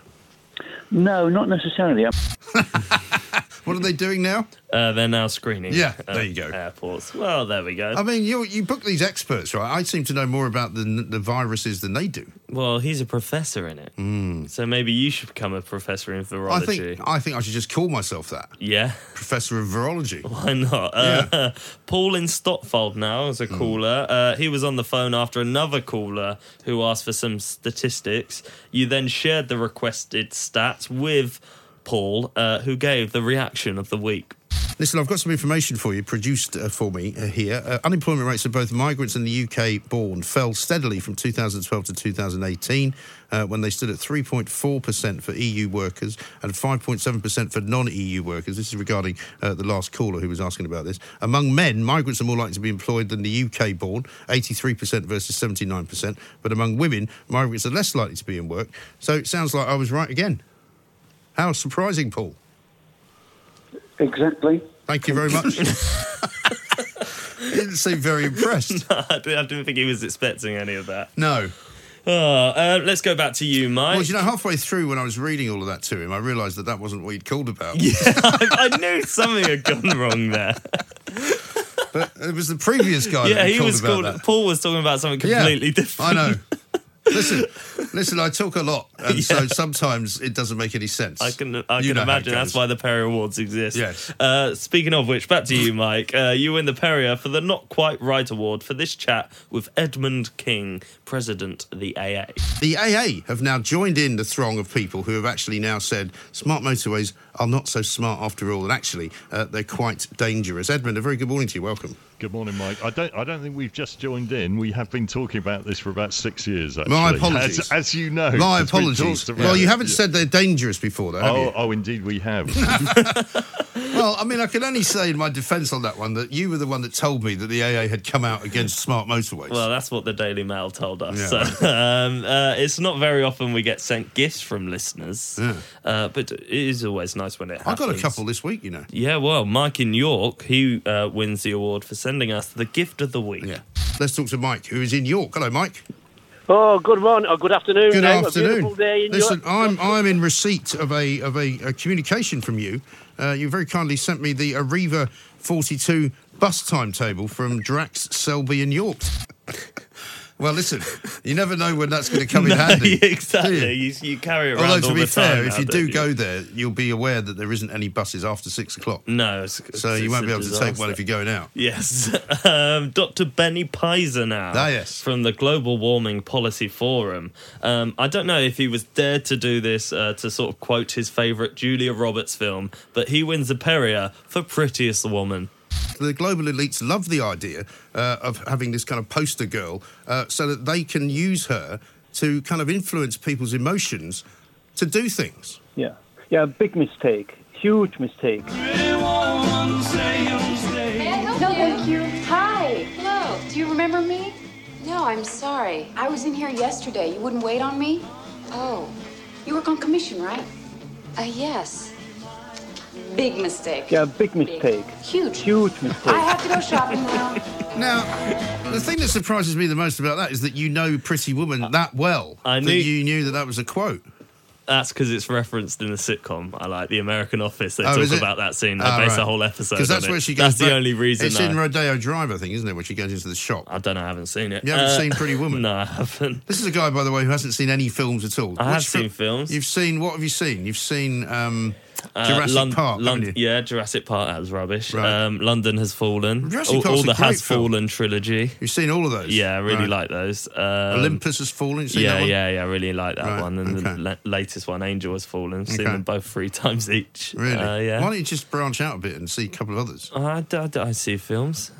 J: No, not necessarily.
A: What are they doing now?
I: Uh, they're now screening.
A: Yeah,
I: uh,
A: there you go.
I: Airports. Well, there we go.
A: I mean, you you book these experts, right? I seem to know more about the the viruses than they do.
I: well, he's a professor in it, so maybe you should become a professor in virology.
A: I think I think I should just call myself that,
I: yeah.
A: professor of virology.
I: Why not? Uh, Paul in Stotfold now is a
A: Hmm.
I: caller. Uh, he was on the phone after another caller who asked for some statistics. You then shared the requested stats with Paul, uh, who gave the reaction of the week.
A: Listen, I've got some information for you, produced uh, for me uh, here. Uh, unemployment rates of both migrants and the UK born fell steadily from 2012 to 2018, uh, when they stood at 3.4% for EU workers and 5.7% for non EU workers. This is regarding uh, the last caller who was asking about this. Among men, migrants are more likely to be employed than the UK born, 83% versus 79%. But among women, migrants are less likely to be in work. So it sounds like I was right again. How surprising, Paul.
J: Exactly.
A: Thank you very much. he didn't seem very impressed.
I: I didn't I didn't think he was expecting any of that.
A: No.
I: Oh, uh, let's go back to you, Mike.
A: Well, you know, halfway through when I was reading all of that to him, I realised that that wasn't what he'd called about.
I: yeah, I, I knew something had gone wrong there.
A: But it was the previous guy
I: yeah,
A: that
I: he
A: called
I: was
A: about
I: called.
A: that.
I: Paul was talking about something
A: Yeah,
I: completely different.
A: I know. Listen, listen. I talk a lot, and so sometimes it doesn't make any sense.
I: I can I
A: You
I: can
A: know how it
I: imagine that's why the Perrier Awards exist.
A: Yes.
I: Uh, speaking of which, back to you, Mike. Uh, you win the Perrier for the Not Quite Right Award for this chat with Edmund King, President of the AA.
A: The AA have now joined in the throng of people who have actually now said smart motorways are not so smart after all, and actually uh, they're quite dangerous. Edmund, a very good morning to you. Welcome.
K: Good morning, Mike. I don't. I don't think we've just joined in. We have been talking about this for about six years. Actually.
A: My apologies.
K: As, as you know,
A: My apologies.
K: talked about.
A: Well, you haven't said they're dangerous before, though, have
K: Oh,
A: you?
K: oh, indeed, we have.
A: Well, I mean, I can only say in my defence on that one that you were the one that told me that the AA had come out against smart motorways.
I: Well, that's what the Daily Mail told us.
A: Yeah.
I: So, um, uh, it's not very often we get sent gifts from listeners,
A: Yeah.
I: uh, but it is always nice when it
A: I got a couple this week, you know.
I: Yeah, well, Mike in York, he uh, wins the award for sending us the gift of the week.
A: Yeah. Let's talk to Mike, who is in York. Hello, Mike.
L: Oh, good morning or good afternoon.
A: Good
L: now. A
A: afternoon.
L: day in
A: Listen,
L: York.
A: I'm I'm in receipt of a of a, a communication from you. Uh, you very kindly sent me the Arriva 42 bus timetable from Drax, Selby, and York. well, listen, you never know when that's going to come in handy.
I: exactly.
A: you?
I: You, you carry around
A: Although to be
I: the
A: fair,
I: time
A: if you do go there, you'll be aware that there isn't any buses after six o'clock.
I: No, it's,
A: So you won't be able to take one if you're going out.
I: Yes. Um, Dr. Benny Peiser now.
A: Ah, yes.
I: From the Global Warming Policy Forum. Um, I don't know if he was dared to do this uh, to sort of quote his favourite Julia Roberts film, but he wins a Perrier for Prettiest Woman.
A: The global elites love the idea uh, of having this kind of poster girl uh, so that they can use her to kind of influence people's emotions to do things.
J: Yeah. Yeah, big mistake. Huge mistake.
M: No, thank you. Hi. Hello. Do you remember me? No, I'm sorry. I was in here yesterday. You wouldn't wait on me? Oh. You work on commission, right? Uh, yes. Big mistake.
J: Yeah, big mistake.
M: Huge.
J: Huge mistake.
M: I have to go shopping now.
A: Now, the thing that surprises me the most about that is that you know Pretty Woman that well.
I: I
A: that
I: knew-
A: you knew that that was a quote.
I: That's because it's referenced in the sitcom. I like the American Office. They
A: Oh,
I: talk about that scene. They
A: Oh,
I: base
A: right.
I: a whole episode.
A: Because that's
I: it.
A: where she goes.
I: That's the only reason.
A: It's
I: I,
A: in Rodeo Drive, I think, isn't it? Where she goes into the shop.
I: I don't know. I haven't seen it.
A: You haven't
I: Uh,
A: seen Pretty Woman?
I: No, I haven't.
A: This is a guy, by the way, who hasn't seen any films at all.
I: I have
A: Which fil-
I: seen films.
A: You've seen what have you seen? You've seen um,
I: Uh,
A: Jurassic
I: Lon-
A: Park,
I: Lon-
A: you?
I: Yeah, Jurassic Park. That was rubbish.
A: Right.
I: Um, London has fallen.
A: Jurassic
I: all,
A: Park's
I: all the Has
A: film.
I: Fallen trilogy.
A: You've seen all of those?
I: Yeah, I really
A: Right.
I: like those. Um,
A: Olympus has fallen.
I: Yeah, yeah, yeah. I really like that
A: Right,
I: one. And the la- latest one, Angel has fallen. I've Seen
A: Okay.
I: them both three times each.
A: Really?
I: Uh, yeah.
A: Why don't you just branch out a bit and see a couple of others?
I: I see films.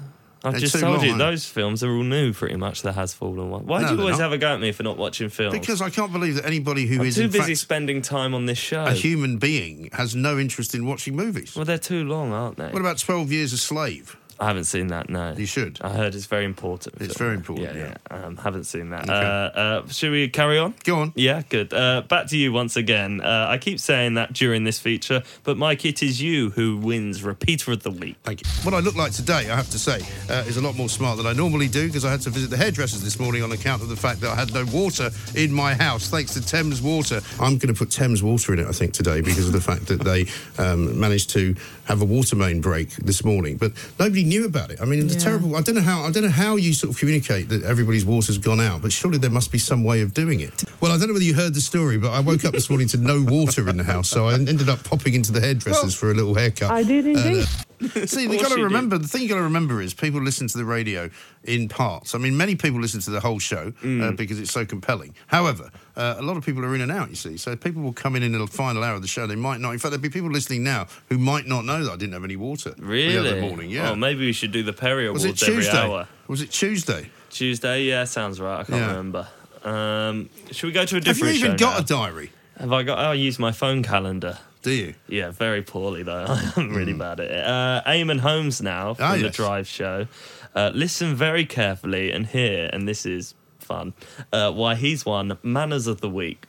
I: I've just told
A: long,
I: you those films are all new, pretty much. The Has Fallen one. Why
A: No,
I: do you always
A: not.
I: have a go at me for not watching films?
A: Because I can't believe that anybody who
I: I'm
A: is
I: too busy spending time on this show.
A: a human being has no interest in watching movies.
I: Well, they're too long, aren't they?
A: What about Twelve Years a Slave?
I: I haven't seen that. No,
A: You should.
I: I heard it's very important.
A: It's very important,
I: Yeah, yeah. Um, haven't seen that.
A: Okay.
I: Uh, uh, should we carry on?
A: Go on.
I: Yeah, good. Uh, back to you once again. Uh, I keep saying that during this feature, but Mike, it is you who wins Repeater of the Week.
A: Thank you. What I look like today, I have to say, uh, is a lot more smart than I normally do because I had to visit the hairdressers this morning on account of the fact that I had no water in my house, thanks to Thames Water. I'm going to put Thames Water in it, I think, today because of the fact that they um, managed to have a water main break this morning, but nobody knew about it. I mean, it's
N: Yeah.
A: terrible. I don't know how. I don't know how you sort of communicate that everybody's water's gone out, but surely there must be some way of doing it. Well, I don't know whether you heard the story, but I woke up this morning to no water in the house, so I ended up popping into the hairdressers for a little haircut.
N: I did
A: And, uh,
N: indeed.
A: See, you got to
I: you did.
A: remember the thing you got to remember is people listen to the radio in parts. I mean, many people listen to the whole show uh,
I: Mm.
A: because it's so compelling. However, uh, a lot of people are in and out. You see, so people will come in in the final hour of the show. They might not. In fact, there'll be people listening now who might not know that I didn't have any water
I: Really?
A: the other morning. Yeah.
I: Oh, maybe we should do the Perry
A: was
I: Awards
A: it
I: every
A: Tuesday?
I: hour.
A: Was it Tuesday?
I: Tuesday, yeah, sounds right. I can't
A: Yeah.
I: remember. Um, should we go to a different?
A: Have you even got
I: now?
A: a diary?
I: Have I got? I use my phone calendar.
A: Do you?
I: Yeah, very poorly though. I'm really bad at it. Uh, Eamonn Holmes now from
A: Ah,
I: the. Drive Show. Uh, listen very carefully and hear, and this is fun. Uh, why he's won Manners of the Week.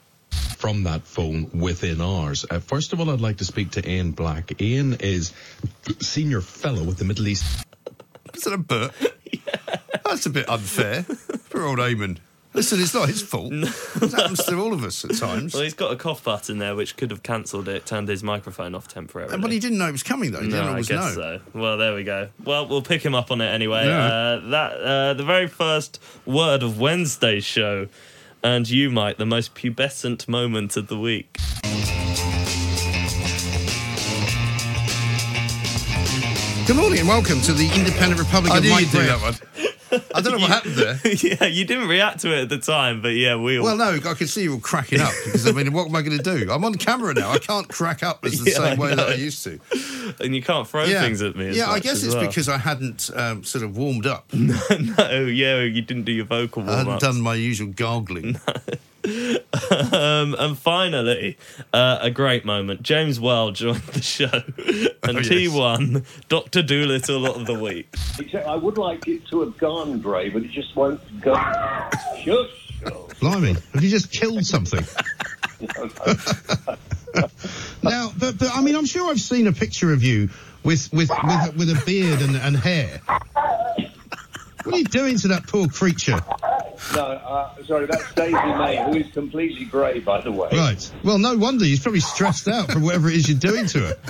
O: from that phone within ours. Uh, first of all, I'd like to speak to Ian Black. Ian is senior fellow with the Middle East.
A: Is that a burp? That's a bit unfair. for old Eamonn. Listen, it's not his fault. It happens to all of us at times.
I: Well, he's got a cough button there, which could have cancelled it, turned his microphone off temporarily.
A: But he didn't know it was coming, though. He didn't
I: no, I guess
A: no.
I: so. Well, there we go. Well, we'll pick him up on it anyway.
A: Yeah.
I: Uh, that uh, the very first word of Wednesday's show, and you, Mike, the most pubescent moment of the week.
A: Good morning and welcome to the Independent Republic
I: I
A: of
I: knew
A: Mike
I: you'd do
A: Graham.
I: that
A: I don't know what happened there.
I: yeah, you didn't react to it at the time, but yeah, we all.
A: Well, no, I could see you all cracking up because I mean, what am I going to do? I'm on camera now. I can't crack up as the
I: Yeah,
A: same way that. I used to.
I: and you can't throw
A: yeah.
I: things at me. As
A: yeah, I guess it's
I: well.
A: because I hadn't um, sort of warmed up.
I: no, yeah, you didn't do your vocal
A: I hadn't done my usual gargling.
I: Um, and finally, uh, a great moment. James Whale joined the show, and
A: Oh, yes.
I: he won Doctor Dolittle of the week.
P: I would like it to have gone, Gray, but it just won't go. Shush.
A: Blimey, have you just killed something? now, but, but I mean, I'm sure I've seen a picture of you with with with, with a beard and, and hair. What are you doing to that poor creature?
P: No, uh, sorry, that's Daisy May, who is completely grey, by the way.
A: Right. Well, no wonder he's probably stressed out from whatever it is you're doing to her.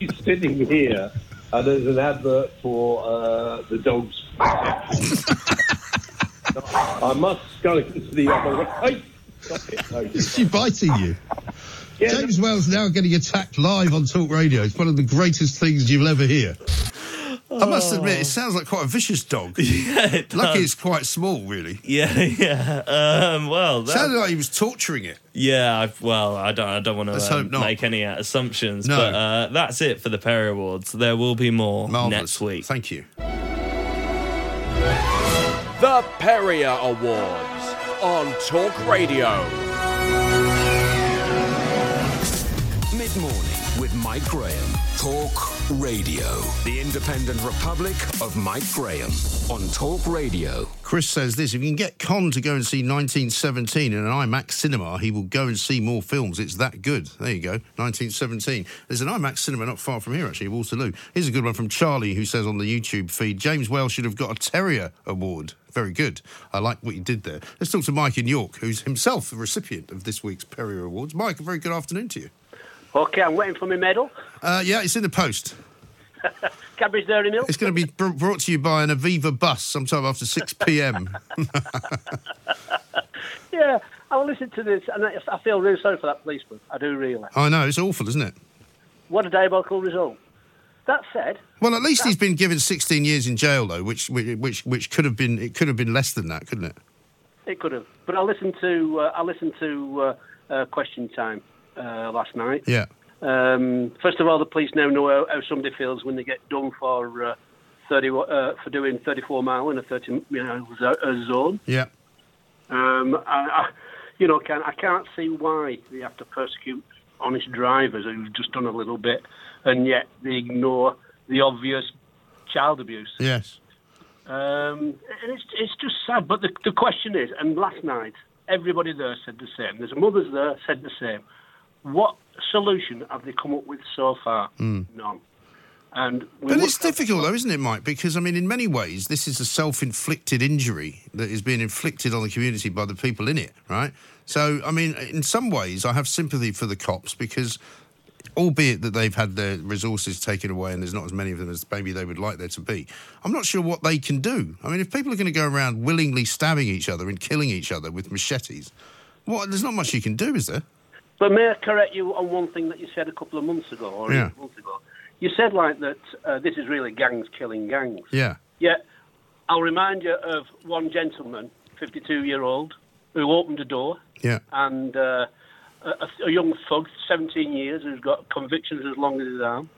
P: He's sitting here, and there's an advert for uh, the dog's. I must go into the other way. Hey, stop it. No.
A: Is she biting you?
P: Yeah,
A: James Wells now getting attacked live on Talk Radio. It's one of the greatest things you'll ever hear. I must admit, it sounds like quite a vicious dog.
I: Yeah, it
A: Lucky
I: does.
A: it's quite small, really.
I: Yeah, yeah. Um, well, that,
A: Sounded like he was torturing it.
I: yeah. I've, well, I don't. I don't want
A: Let's
I: to
A: hope not.
I: make any uh, assumptions.
A: No.
I: But uh, that's it for the Perry Awards. There will be more
A: Marvellous.
I: next week.
A: Thank you.
H: The Perrier Awards on Talk Radio.
B: Mid morning with Mike Graham. Talk Radio. The Independent Republic of Mike Graham on Talk Radio.
A: Chris says this if you can get Con to go and see 1917 in an IMAX cinema, he will go and see more films. It's that good. There you go. 1917. There's an IMAX cinema not far from here, actually, Waterloo. Here's a good one from Charlie, who says on the YouTube feed James Wells should have got a Terrier Award. Very good. I like what you did there. Let's talk to Mike in York, who's himself the recipient of this week's Perrier Awards. Mike, a very good afternoon to you.
L: Okay, I'm waiting for my medal.
A: Uh, yeah, it's in the post.
L: Cadbury's Dairy Milk.
A: It's going to be br- brought to you by an Arriva bus sometime after 6 p.m.
L: Yeah, I'll listen to this, and I, I feel really sorry for that policeman. I do really.
A: I know, it's awful, isn't it?
L: What a diabolical result. That said,
A: Well, at least he's been given 16 years in jail, though, which which which, which could have been it could have been less than that, couldn't it?
L: it could have. But I listened to uh, I listened to uh, uh, Question Time uh, last night.
A: Yeah.
L: Um, first of all, the police now know how, how somebody feels when they get done for uh, thirty uh, for doing thirty-four mile in a thirty you know uh, zone.
A: Yeah.
L: Um, I, I, you know, can, I can't see why they have to persecute honest drivers who've just done a little bit, and yet they ignore the obvious child abuse.
A: Yes.
L: Um, and it's, it's just sad. But the, the question is, and last night, everybody there said the same. There's mothers there said the same. What solution have they come up with so far?
A: Mm.
L: None. And
A: But it's difficult, though, isn't it, Mike? Because I mean, in many ways, this is a self-inflicted injury that is being inflicted on the community by the people in it, right? So, I mean, in some ways, I have sympathy for the cops because, albeit that they've had their resources taken away and there's not as many of them as maybe they would like there to be, I'm not sure what they can do. I mean, if people are going to go around willingly stabbing each other and killing each other with machetes, what? There's not much you can do, is there?
L: But may I correct you on one thing that you said a couple of months ago, or
A: Yeah.
L: a month ago? You said like that uh, this is really gangs killing gangs.
A: Yeah.
L: Yet, I'll remind you of one gentleman, 52 year old, who opened a door
A: Yeah.
L: and uh, a, a young thug, 17 years, who's got convictions as long as his arm,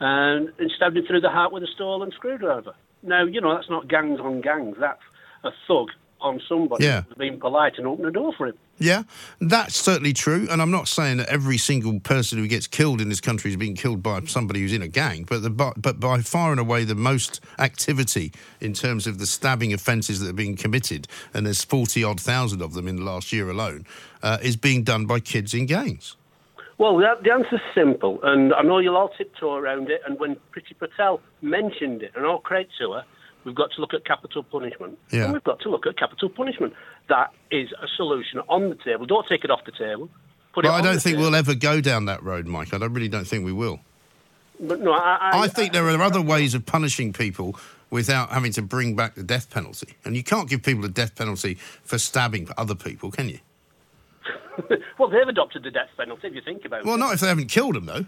L: and, and stabbed him through the heart with a stolen screwdriver. Now, you know, that's not gangs on gangs. That's a thug on somebody
A: Yeah.
L: who's being polite and opened a door for him.
A: Yeah, that's certainly true. And I'm not saying that every single person who gets killed in this country is being killed by somebody who's in a gang, but the, but, but by far and away the most activity in terms of the stabbing offences that are being committed, and there's 40 odd thousand of them in the last year alone, uh, is being done by kids in gangs.
L: Well, the, the answer's simple, and I know you'll all tiptoe around it. And when Priti Patel mentioned it, and all credit to her, we've got to look at capital punishment.
A: Yeah.
L: And we've got to look at capital punishment. That is a solution on the table. Don't take it off the table. Put it
A: I don't think
L: table.
A: we'll ever go down that road, Mike. I really don't think we will.
L: But no, I, I,
A: I think there are other ways of punishing people without having to bring back the death penalty. And you can't give people a death penalty for stabbing other people, can you?
L: well, they've adopted the death penalty. If you think about
A: Well,
L: it.
A: Well, not if they haven't killed them, though.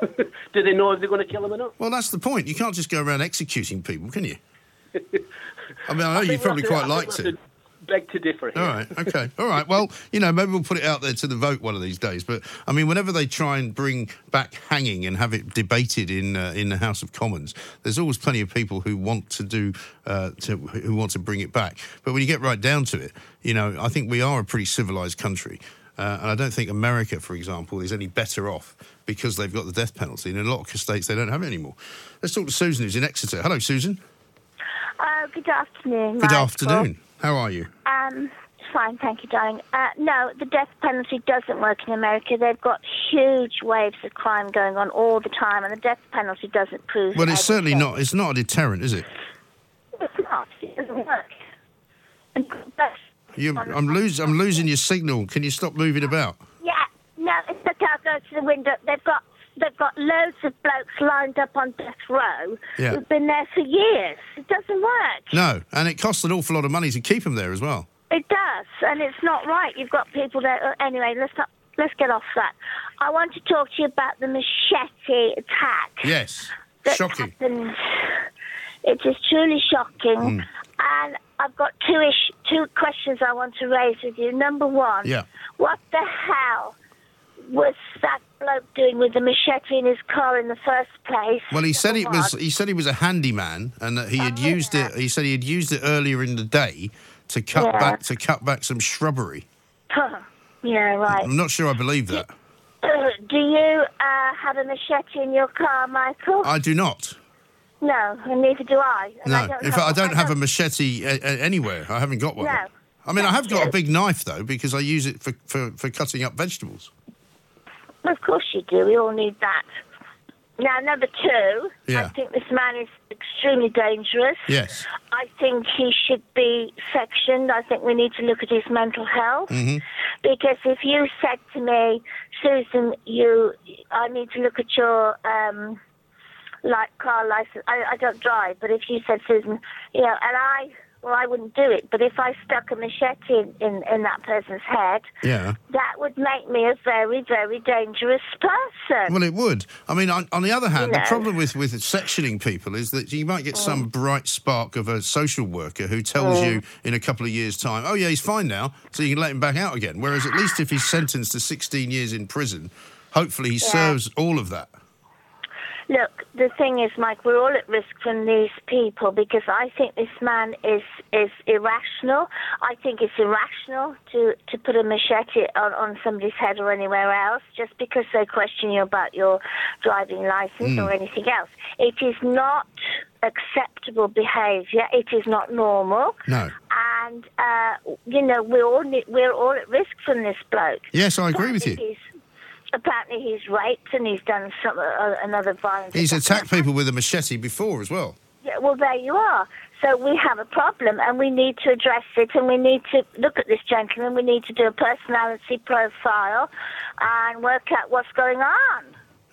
L: Do they know if they're going to kill them or not?
A: Well, that's the point. You can't just go around executing people, can you? I mean, I know
L: think
A: you'd probably quite
L: I
A: like to.
L: we'll Beg to differ here.
A: All right, okay, all right. Well, you know, maybe we'll put it out there to the vote one of these days. But I mean, whenever they try and bring back hanging and have it debated in uh, in the House of Commons, there's always plenty of people who want to do uh, to, who want to bring it back. But when you get right down to it, you know, I think we are a pretty civilized country. Uh, and I don't think America, for example, is any better off because they've got the death penalty. And in a lot of states, they don't have it anymore. Let's talk to Susan, who's in Exeter. Hello, Susan.
N: Oh, good afternoon.
A: Good
N: Michael.
A: afternoon. How are you?
N: Um, fine, thank you, darling. Uh, no, the death penalty doesn't work in America. They've got huge waves of crime going on all the time, and the death penalty doesn't prove.
A: Well, it's certainly not. It's not a deterrent, is it?
N: It's not. It doesn't work. And that's,
A: You, I'm losing. I'm losing your signal. Can you stop moving about?
N: No, it's okay. I'll go to the window. They've got they've got loads of blokes lined up on death row
A: Yeah.
N: who've been there for years. It doesn't work.
A: No, and it costs an awful lot of money to keep them there as well.
N: It does, and it's not right. You've got people there. uh, Anyway, let's not, let's get off that. I want to talk to you about the machete attack.
A: Yes, shocking.
N: happened. It is truly shocking,
A: Mm.
N: and I've got two ish, two questions I want to raise with you. Number one,
A: Yeah.
N: what the hell was that bloke doing with the machete in his car in the first place?
A: Well, he said it was. He said he was a handyman, and that he had used it. He said he had used it earlier in the day to cut
N: Yeah.
A: back to cut back some shrubbery.
N: yeah, right.
A: I'm not sure I believe that.
N: Do you uh, have a machete in your car, Michael?
A: I do not.
N: no, and neither do I. And I
A: No,
N: don't
A: in fact, I don't have a machete uh, uh, anywhere. I haven't got one.
N: No.
A: I mean, I have got a big knife though because I use it for, for, for cutting up vegetables.
N: Of course you do. We all need that. Now, number two, I think this man is extremely dangerous.
A: Yes.
N: I think he should be sectioned. I think we need to look at his mental health.
A: Mhm.
N: Because if you said to me, Susan, you, I need to look at your um, like car license. I, I don't drive, but if you said, Susan, you know, and I, well, I wouldn't do it. But if I stuck a machete in, in, in that person's head,
A: Yeah.
N: that would make me a very, very dangerous person.
A: Well, it would. I mean, on, on the other hand,
N: You
A: the problem with, with sectioning people is that you might get some bright spark of a social worker who tells
N: Mm.
A: you in a couple of years' time, oh, yeah, he's fine now, so you can let him back out again. Whereas at least if he's sentenced to 16 years in prison, hopefully he
N: Yeah.
A: serves all of that.
N: Look, the thing is, Mike, we're all at risk from these people because I think this man is is irrational. I think it's irrational to, to put a machete on, on somebody's head or anywhere else just because they question you about your driving license
Q: Mm.
N: or anything else. It is not acceptable behaviour. It is not normal.
A: No.
N: And uh, you know we're all we're all at risk from this bloke.
A: Yes, I agree with you.
N: Apparently he's raped and he's done some uh, another violent.
A: He's attacked people with a machete before as well.
N: Yeah, well, there you are. So we have a problem, and we need to address it, and we need to look at this gentleman. We need to do a personality profile and work out what's going on.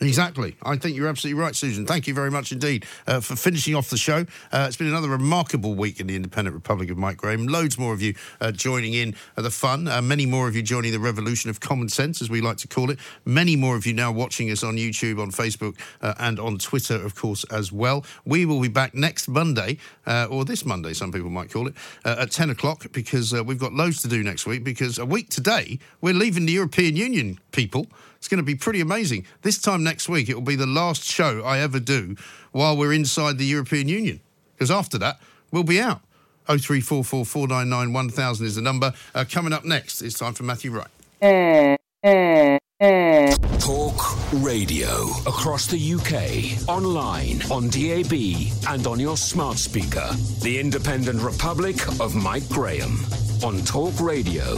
A: Exactly. I think you're absolutely right, Susan. Thank you very much indeed uh, for finishing off the show. Uh, it's been another remarkable week in the Independent Republic of Mike Graham. Loads more of you uh, joining in the fun. Uh, many more of you joining the revolution of common sense, as we like to call it. Many more of you now watching us on YouTube, on Facebook, uh, and on Twitter, of course, as well. We will be back next Monday, uh, or this Monday, some people might call it, at 10 o'clock, because we've got loads to do next week. Because a week today, we're leaving the European Union, people. It's going to be pretty amazing. This time next week, it will be the last show I ever do while we're inside the European Union. Because after that, we'll be out. 0344 499 1000 is the number. Uh, coming up next, it's time for Matthew Wright.
B: Talk radio across the UK, online, on DAB, and on your smart speaker. The Independent Republic of Mike Graham on Talk Radio.